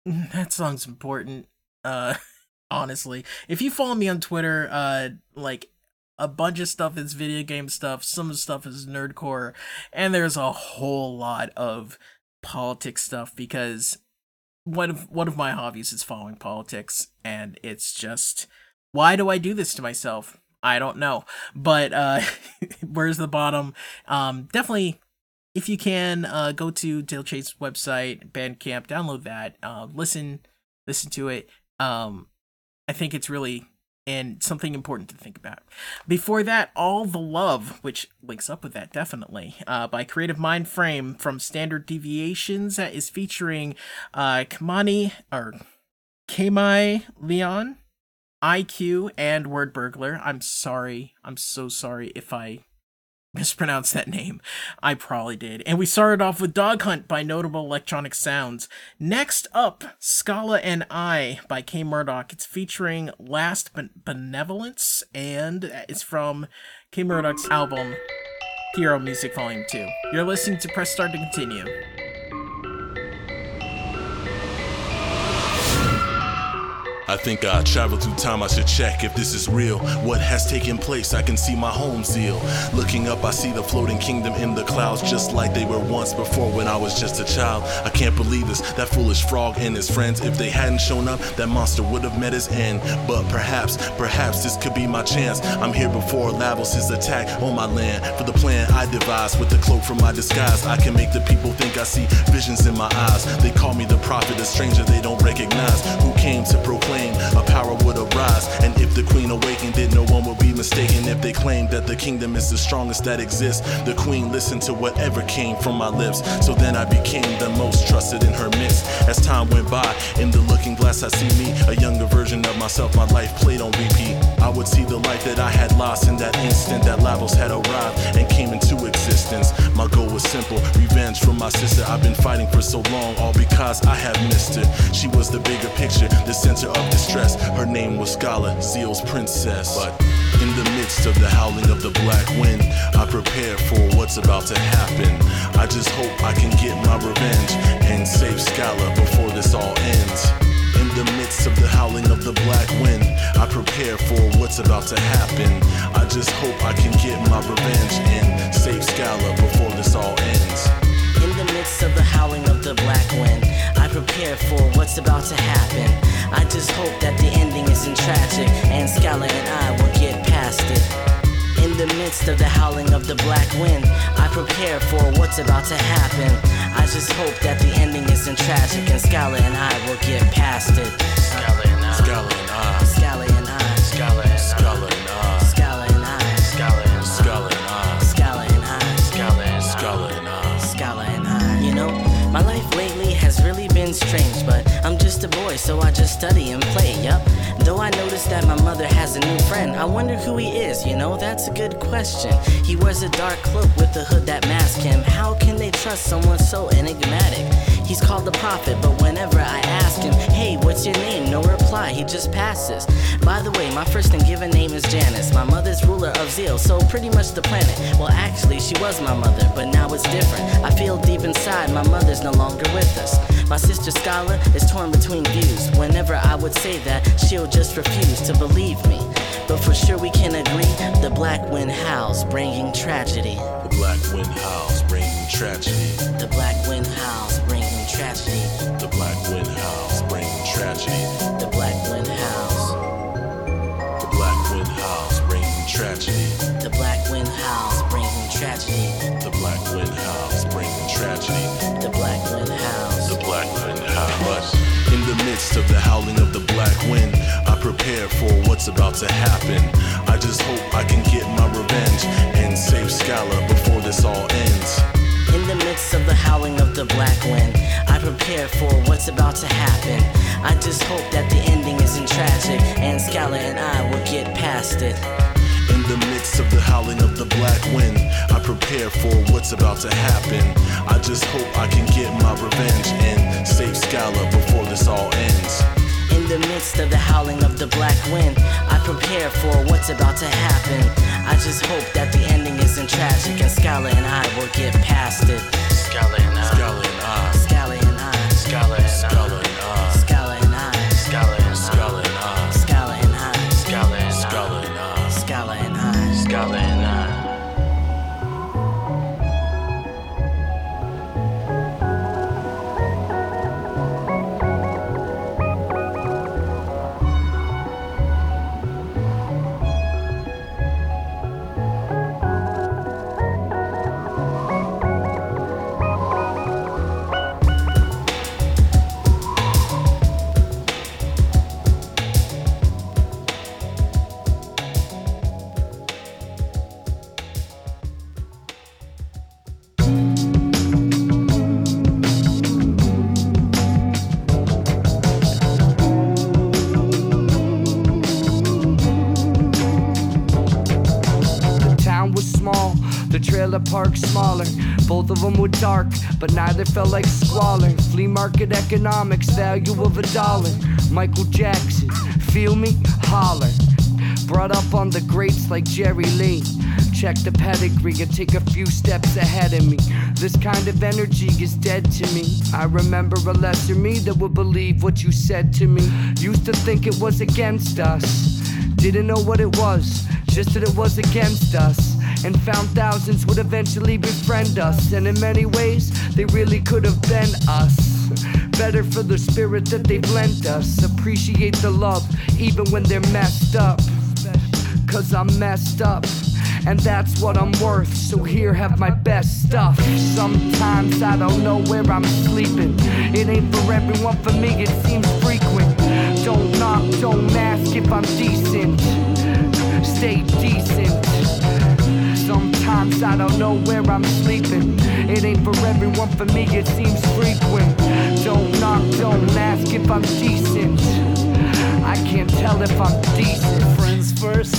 *laughs* that song's important. Uh, *laughs* honestly, if you follow me on Twitter, uh, like a bunch of stuff is video game stuff, some stuff is nerdcore, and there's a whole lot of politics stuff because one of one of my hobbies is following politics, and it's just why do I do this to myself? I don't know, but uh, *laughs* where's the bottom? Um, definitely. If you can, uh, go to Dale Chase's website, Bandcamp, download that, uh, listen, listen to it. Um, I think it's really and something important to think about. Before that, All the Love, which links up with that definitely, uh, by Creative Mind Frame from Standard Deviations, that is featuring uh, Kamani or Kamai Leon, IQ, and Word Burglar. I'm sorry. I'm so sorry if I mispronounced that name. I probably did. And we started off with Dog Hunt by Notable Electronic Sounds. Next up, Schala and I by K Murdock. It's featuring Last Benevolence and it's from K Murdock's album Hero Music Volume 2. You're listening to Press Start to Continue. I think I traveled through time, I should check if this is real. What has taken place? I can see my home seal. Looking up, I see the floating kingdom in the clouds, just like they were once before when I was just a child. I can't believe this. That foolish frog and his friends, if they hadn't shown up, that monster would have met his end. But perhaps, perhaps this could be my chance. I'm here before Lavos' attack on my land. For the plan I devised with the cloak from my disguise, I can make the people think I see visions in my eyes. They call me the prophet, a stranger they don't recognize, who came to proclaim a power would arise. And if the queen awakened, then no one would be mistaken if they claimed that the kingdom is the strongest that exists. The queen listened to whatever came from my lips. So then I became the most trusted in her midst. As time went by, in the looking glass, I see me, a younger version of myself. My life played on repeat. I would see the life that I had lost in that instant that Lavos had arrived and came into existence. My goal was simple revenge for my sister. I've been fighting for so long, all because I have missed her. She was the bigger picture, the center of distress. Her name was Schala, Zeal's princess. But in the midst of the howling of the black wind, I prepare for what's about to happen. I just hope I can get my revenge and save Schala before this all ends. In the midst of the howling of the black wind, I prepare for what's about to happen. I just hope I can get my revenge and save Scala before this all ends. In the midst of the howling of the black wind, I prepare for what's about to happen. I just hope that the ending isn't tragic and Schala and I will get past it. In the midst of the howling of the black wind, I prepare for what's about to happen. I just hope that the ending isn't tragic and Schala and I will get past it. Schala and I. Schala and I. Schala and I. Schala and I. Schala and I. but I'm just a boy, so I just study and play, yup. Though I noticed that my mother has a new friend, I wonder who he is, you know, that's a good question. He wears a dark cloak with a hood that masks him. How can they trust someone so enigmatic? He's called the prophet, but whenever I ask him, hey, what's your name? No reply, he just passes. By the way, my first and given name is Janus. My mother's ruler of Zeal, so pretty much the planet. Well, actually, she was my mother, but now it's different. I feel deep inside my mother's no longer with us. My sister Schala is torn between views. Whenever I would say that, she'll just refuse to believe me. But for sure we can agree, the black wind howls, bringing tragedy. The black wind howls, bringing tragedy. The black wind howls, bringing tragedy. The black wind howls, bringing tragedy. The black wind howls. The black wind howls, bringing tragedy. The black wind howls, bringing tragedy. The black wind howls, bringing tragedy. The black wind howls. The black wind howls. But in the midst of the howling of the black wind, I prepare for what's about to happen. I just hope I can get my revenge and save Schala before this all ends. In the midst of the howling of the black wind, I prepare for what's about to happen. I just hope that the ending isn't tragic and Schala and I will get past it. In the midst of the howling of the black wind, I prepare for what's about to happen. I just hope I can get my revenge and save Schala before this all ends. In the midst of the howling of the black wind, I prepare for what's about to happen. I just hope that the ending isn't tragic and Schala and I will get past it. Schala and Schala smaller. Both of them were dark, but neither felt like squalor. Flea market economics, value of a dollar. Michael Jackson, feel me? Holler. Brought up on the greats like Jerry Lee. Check the pedigree and take a few steps ahead of me. This kind of energy is dead to me. I remember a lesser me that would believe what you said to me. Used to think it was against us. Didn't know what it was, just that it was against us. And found thousands would eventually befriend us. And in many ways, they really could have been us. Better for the spirit that they've lent us. Appreciate the love, even when they're messed up. Cause I'm messed up. And that's what I'm worth, so here have my best stuff. Sometimes I don't know where I'm sleeping. It ain't for everyone, for me it seems frequent. Don't knock, don't ask if I'm decent. Stay decent. I don't know where I'm sleeping. It ain't for everyone, for me it seems frequent. Don't knock, don't ask if I'm decent. I can't tell if I'm decent. Friends first,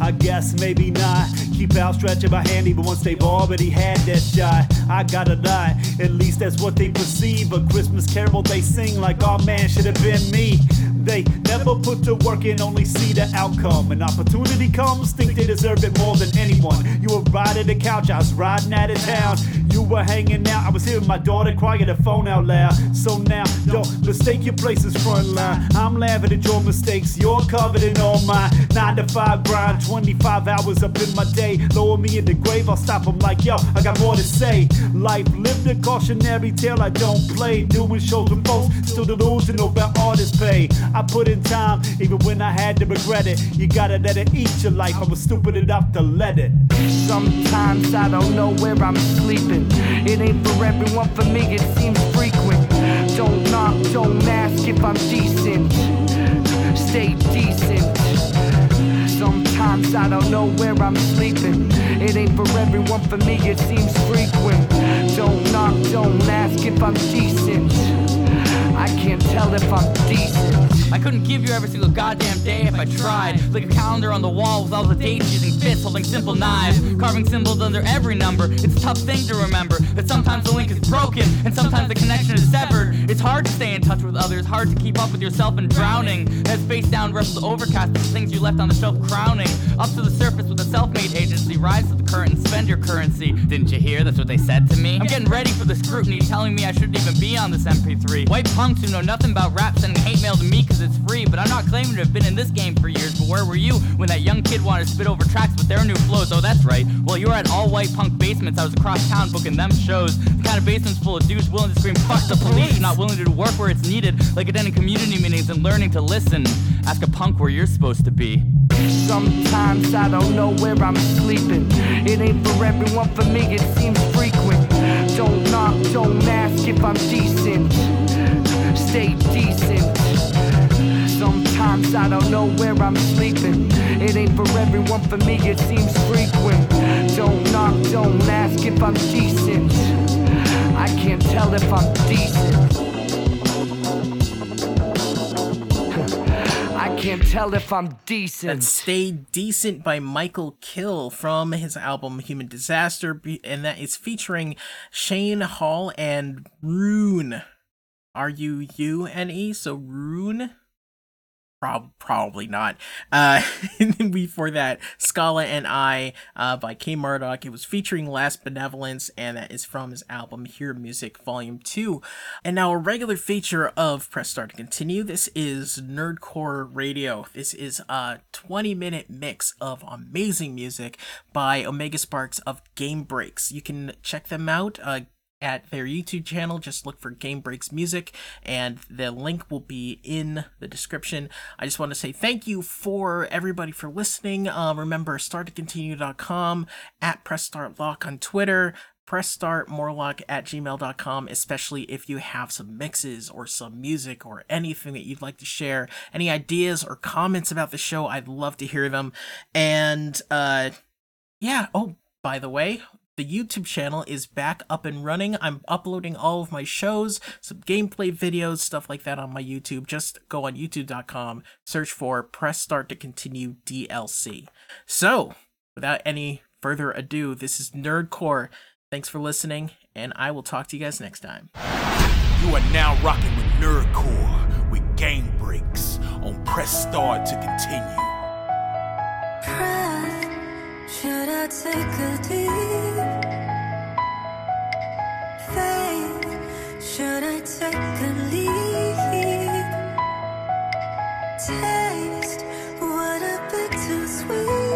I guess maybe not. Keep outstretching my hand even once they've already had that shot. I gotta die, at least that's what they perceive. A Christmas carol they sing like, oh man, should have been me. They never put to work and only see the outcome. An opportunity comes, think they deserve it more than anyone. You were riding the couch, I was riding out of town. You were hanging out, I was hearing my daughter cry at the phone out loud. So now, don't mistake your place as front line. I'm laughing at your mistakes, you're covered in all mine. Nine to five grind, 25 hours up in my day. Lower me in the grave, I'll stop them like, yo, I got more to say. Life lived a cautionary tale, I don't play. Doing shows with folks, still delusional about artist pay. I put in time, even when I had to regret it. You gotta let it eat your life, I was stupid enough to let it. Sometimes I don't know where I'm sleeping. It ain't for everyone, for me it seems frequent. Don't knock, don't ask if I'm decent. Stay decent. Sometimes I don't know where I'm sleeping. It ain't for everyone, for me it seems frequent. Don't knock, don't ask if I'm decent. I can't tell if I'm decent. I couldn't give you every single goddamn day if I tried. Like a calendar on the wall with all the dates using fists holding simple knives. Carving symbols under every number. It's a tough thing to remember. That sometimes the link is broken and sometimes the connection is severed. It's hard to stay in touch with others, hard to keep up with yourself and drowning. As face down wrestles overcast the things you left on the shelf crowning. Up to the surface with a self-made agency. Rise to the current and spend your currency. Didn't you hear? That's what they said to me. I'm getting ready for the scrutiny telling me I shouldn't even be on this MP3. White punks who know nothing about rap sending hate mail to me cause it's free. But I'm not claiming to have been in this game for years. But where were you when that young kid wanted to spit over tracks with their new flows? Oh, that's right. Well, you were at all white punk basements. I was across town booking them shows. The kind of basements full of dudes willing to scream, fuck the police, not willing to do work where it's needed, like attending community meetings and learning to listen. Ask a punk where you're supposed to be. Sometimes I don't know where I'm sleeping. It ain't for everyone, for me it seems frequent. Don't knock, don't ask if I'm decent. Stay decent. Sometimes I don't know where I'm sleeping. It ain't for everyone, for me it seems frequent. Don't knock, don't ask if I'm decent. I can't tell if I'm decent. I can't tell if I'm decent. That's Stay Decent by Michael Kill from his album Human Disaster, and that is featuring Shane Hall and Rune. R U U N E, so Rune? Prob- probably not. Uh, *laughs* and then before that, Schala and I uh, by K Murdock. It was featuring Last Benevolence, and that is from his album Hear Music Volume 2. And now, a regular feature of Press Start to Continue. This is Nerdcore Radio. This is a 20 minute mix of amazing music by Omega Sparx of Game Breaks. You can check them out. Uh, at their YouTube channel. Just look for Game Breaks Music, and the link will be in the description. I just want to say thank you for everybody for listening. Um, remember, starttocontinue.com, at Press Start Lock on Twitter, pressstartmorlock at gmail.com, especially if you have some mixes or some music or anything that you'd like to share. Any ideas or comments about the show, I'd love to hear them. And, uh, yeah, oh, by the way, the YouTube channel is back up and running. I'm uploading all of my shows, some gameplay videos, stuff like that on my YouTube. Just go on youtube.com, search for Press Start to Continue DLC. So, without any further ado, this is Nerdcore. Thanks for listening, and I will talk to you guys next time. You are now rocking with Nerdcore with Game Breaks on Press Start to Continue. Should I take a deep faith? Should I take a leap? Taste what a bit too sweet.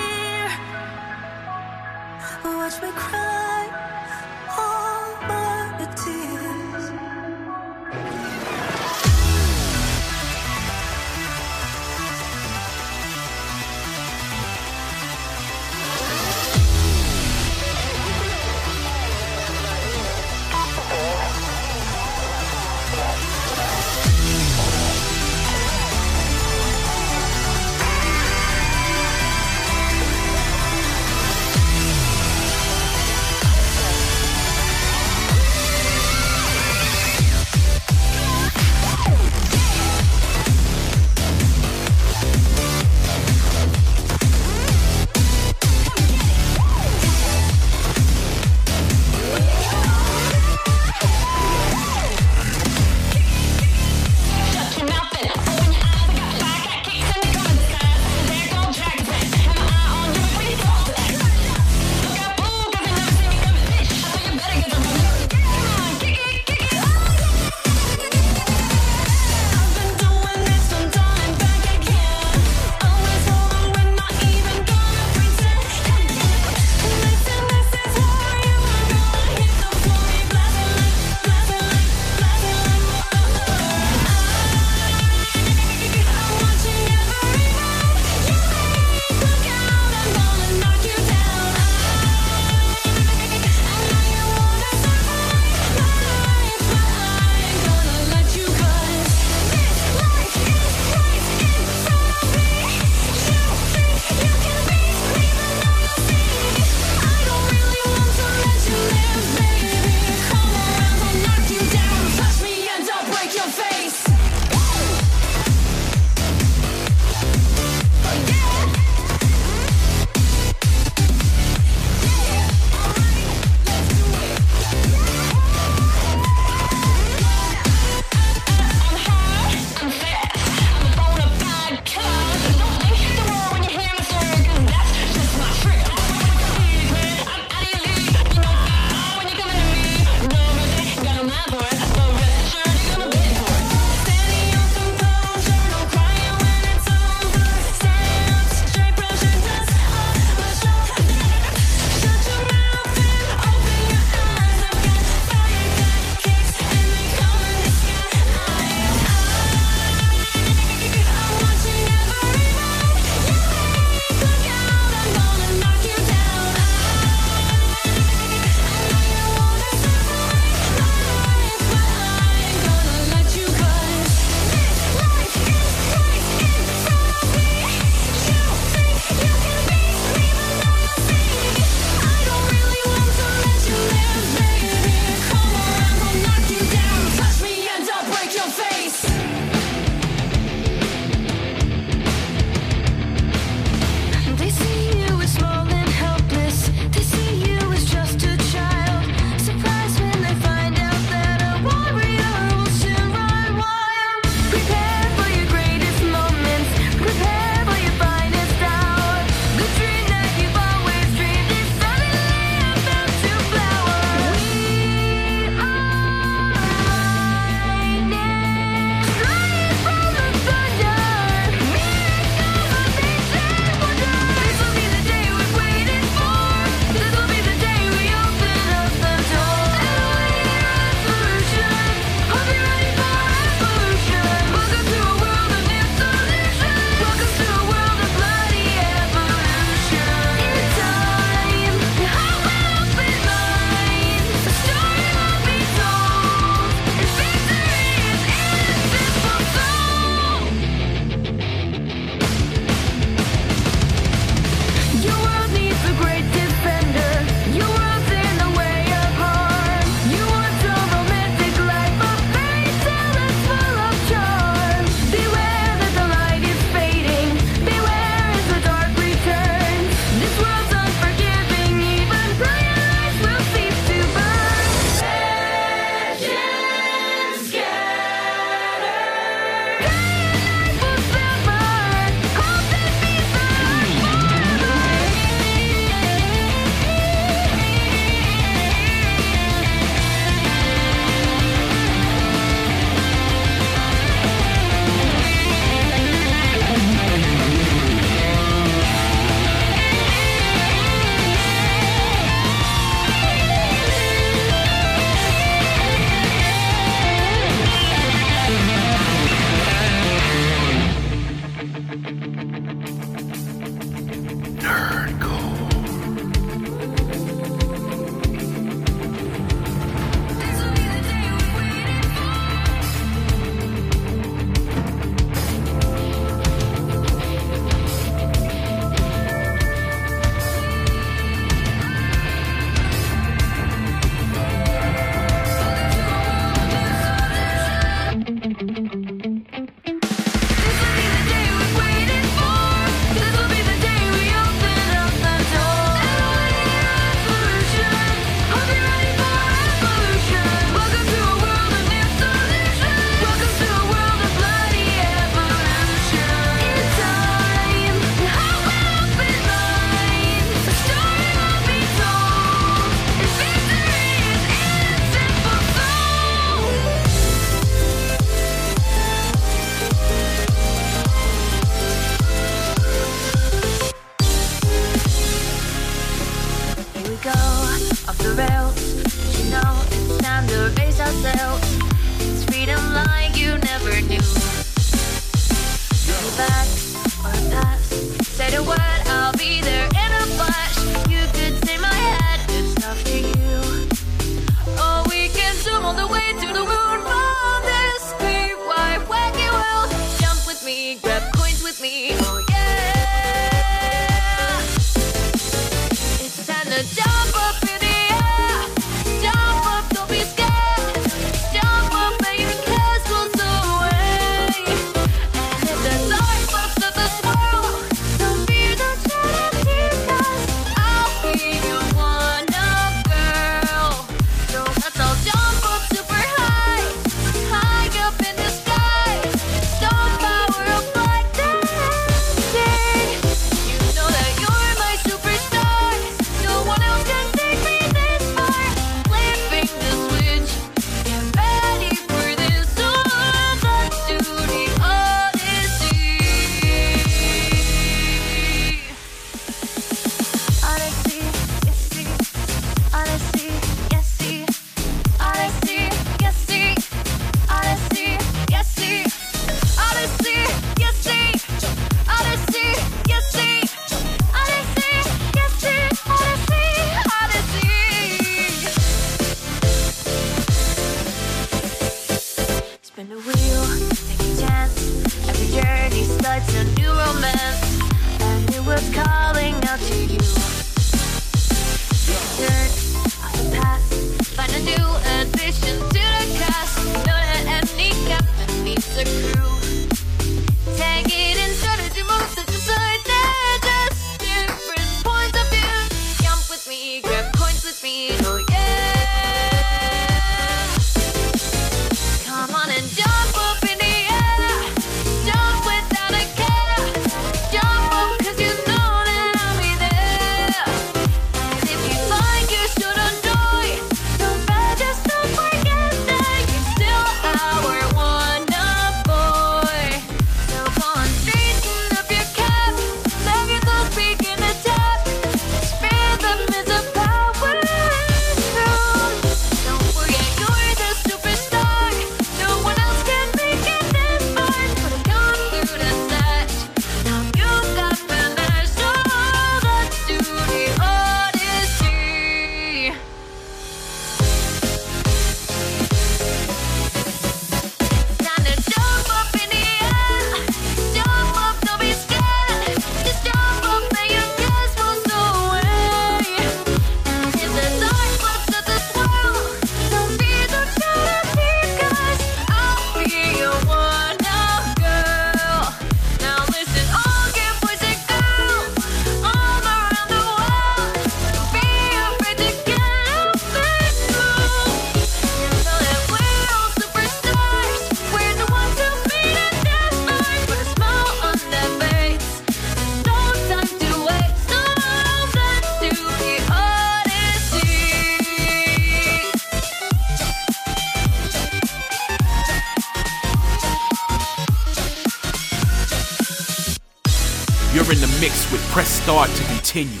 With Press Start to continue.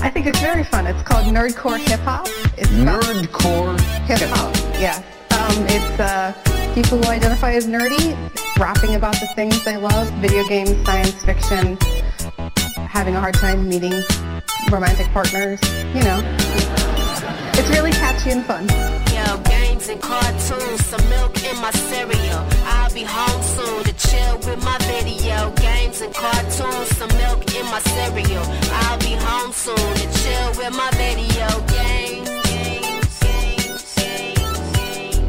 I think it's very fun. It's called Nerdcore Hip Hop. It's Nerdcore Hip Hop. Yeah. Um, it's uh, people who identify as nerdy, rapping about the things they love: video games, science fiction, having a hard time meeting romantic partners. You know, it's really catchy and fun. And cartoons, some milk in my cereal. I'll be home soon to chill with my video. Games and cartoons, some milk in my cereal. I'll be home soon to chill with my video games.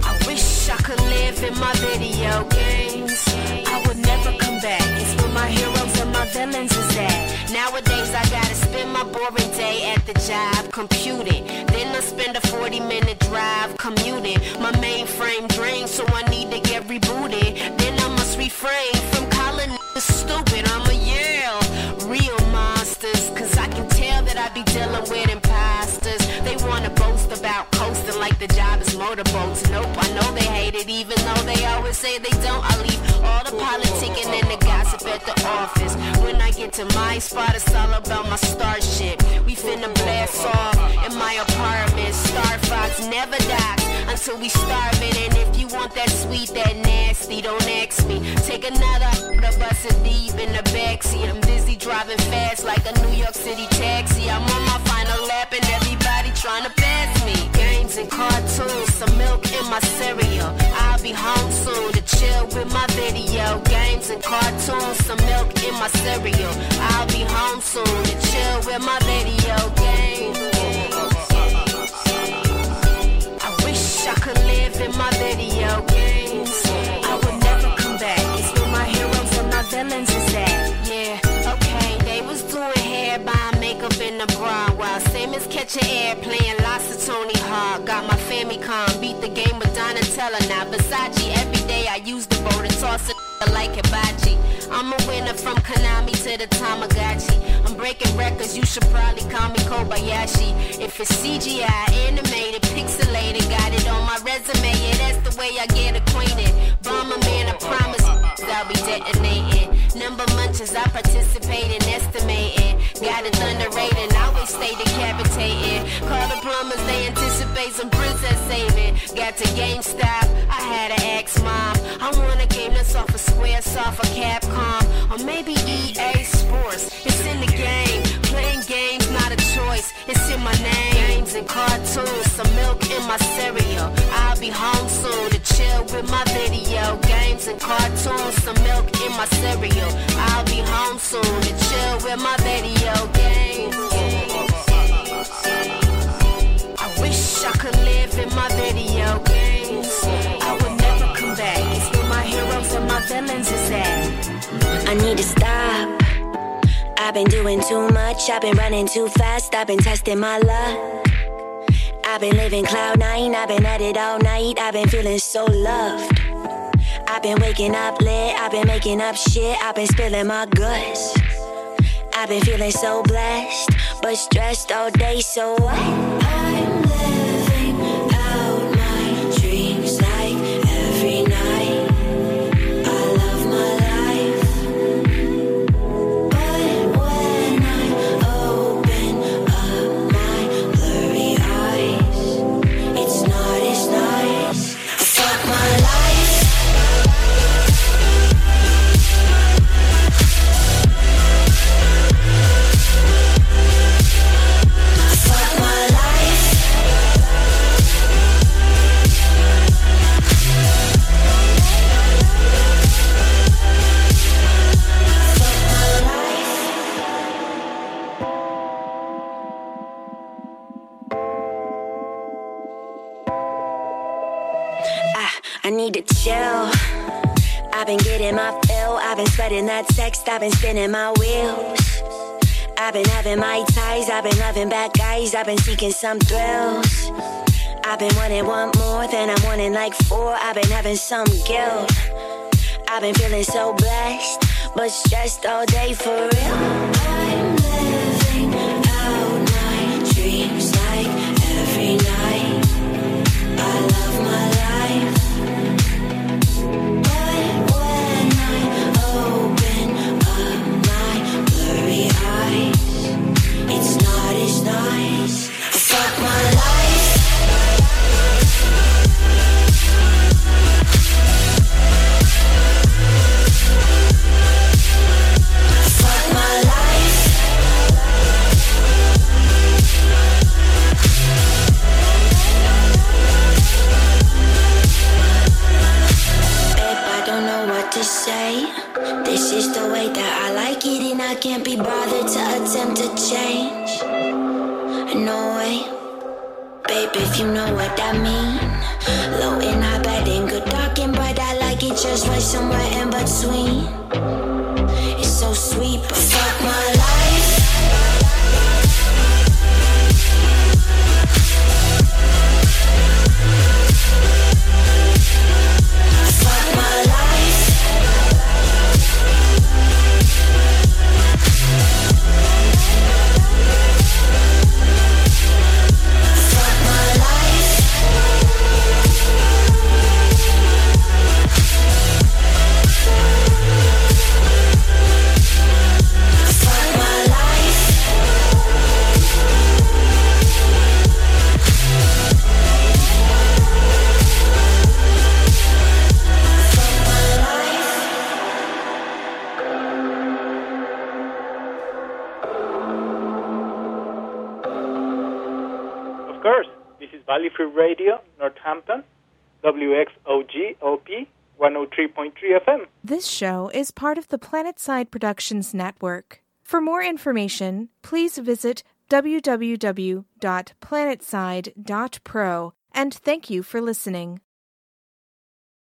I wish I could live in my video games. I would never come back. It's where my heroes my villains is at. Nowadays I gotta spend my boring day at the job computing. Then I spend a 40 minute drive commuting. My mainframe drains, so I need to get rebooted. Then I must refrain from calling stupid. I'm a yell, real monsters. Cause I can tell that I be dealing with They wanna boast about coasting like the job is motorboats. Nope, I know they hate it, even though they always say they don't. I leave all the politicking and the gossip at the office. When I get to my spot, it's all about my starship. We finna blast off in my apartment. Star Fox never dies until we starve it. And if you want that sweet, that nasty, don't ask me. Take another, the bus is deep in the backseat. I'm busy driving fast like a New York City taxi. I'm on my final lap and everybody trying to pass me. Games and cartoons, some milk in my cereal. I'll be home soon to chill with my video. Games and cartoons, some milk in my cereal. I'll be home soon to chill with my video games. I wish I could live in my video games. I would never come back. It's where my heroes and my villains is at. Makeup in the bra. While same as catching air, playing lots of Tony Hawk. Got my Famicom, beat the game with Donatella. Now Versace, every day I use the boat and toss it like hibachi. I'm a winner from Konami to the Tamagotchi. I'm breaking records, you should probably call me Kobayashi. If it's CGI, animated, pixelated, got it on my resume, yeah, that's the way I get acquainted. Bomber man, I promise I'll be detonating. Number munches, I participate in estimating. Got thunder rating, always stay decapitating. Call the plumbers, they anticipate some princess saving. Got to GameStop, I had an ask mom. I want a game that's off of Square, off of Capcom, or maybe EA Sports. It's in the game. Playing games, not a choice. It's in my name. Games and cartoons, some milk in my cereal. I'll be home soon to chill with my video. Games and cartoons, some milk in my cereal. I'll be home soon to chill with my video games. I wish I could live in my video games. I need to stop. I've been doing too much, I've been running too fast, I've been testing my luck. I've been living cloud nine, I've been at it all night, I've been feeling so loved. I've been waking up lit, I've been making up shit, I've been spilling my guts. I've been feeling so blessed, but stressed all day, so what? I'm living I've been getting my fill. I've been spreading that text. I've been spinning my wheels. I've been having my ties. I've been loving bad guys. I've been seeking some thrills. I've been wanting one more, than I'm wanting like four. I've been having some guilt. I've been feeling so blessed, but stressed all day for real. I'm living out my dreams I can't be bothered to attempt to change. No way. Babe, if you know what I mean. Low and high, bad and good, dark and bright. I like it just right somewhere in between. It's so sweet, but fuck my Valley Free Radio, Northampton, WXOJ LP 103.3 FM. This show is part of the Planetside Productions Network. For more information, please visit www.planetside.pro and thank you for listening.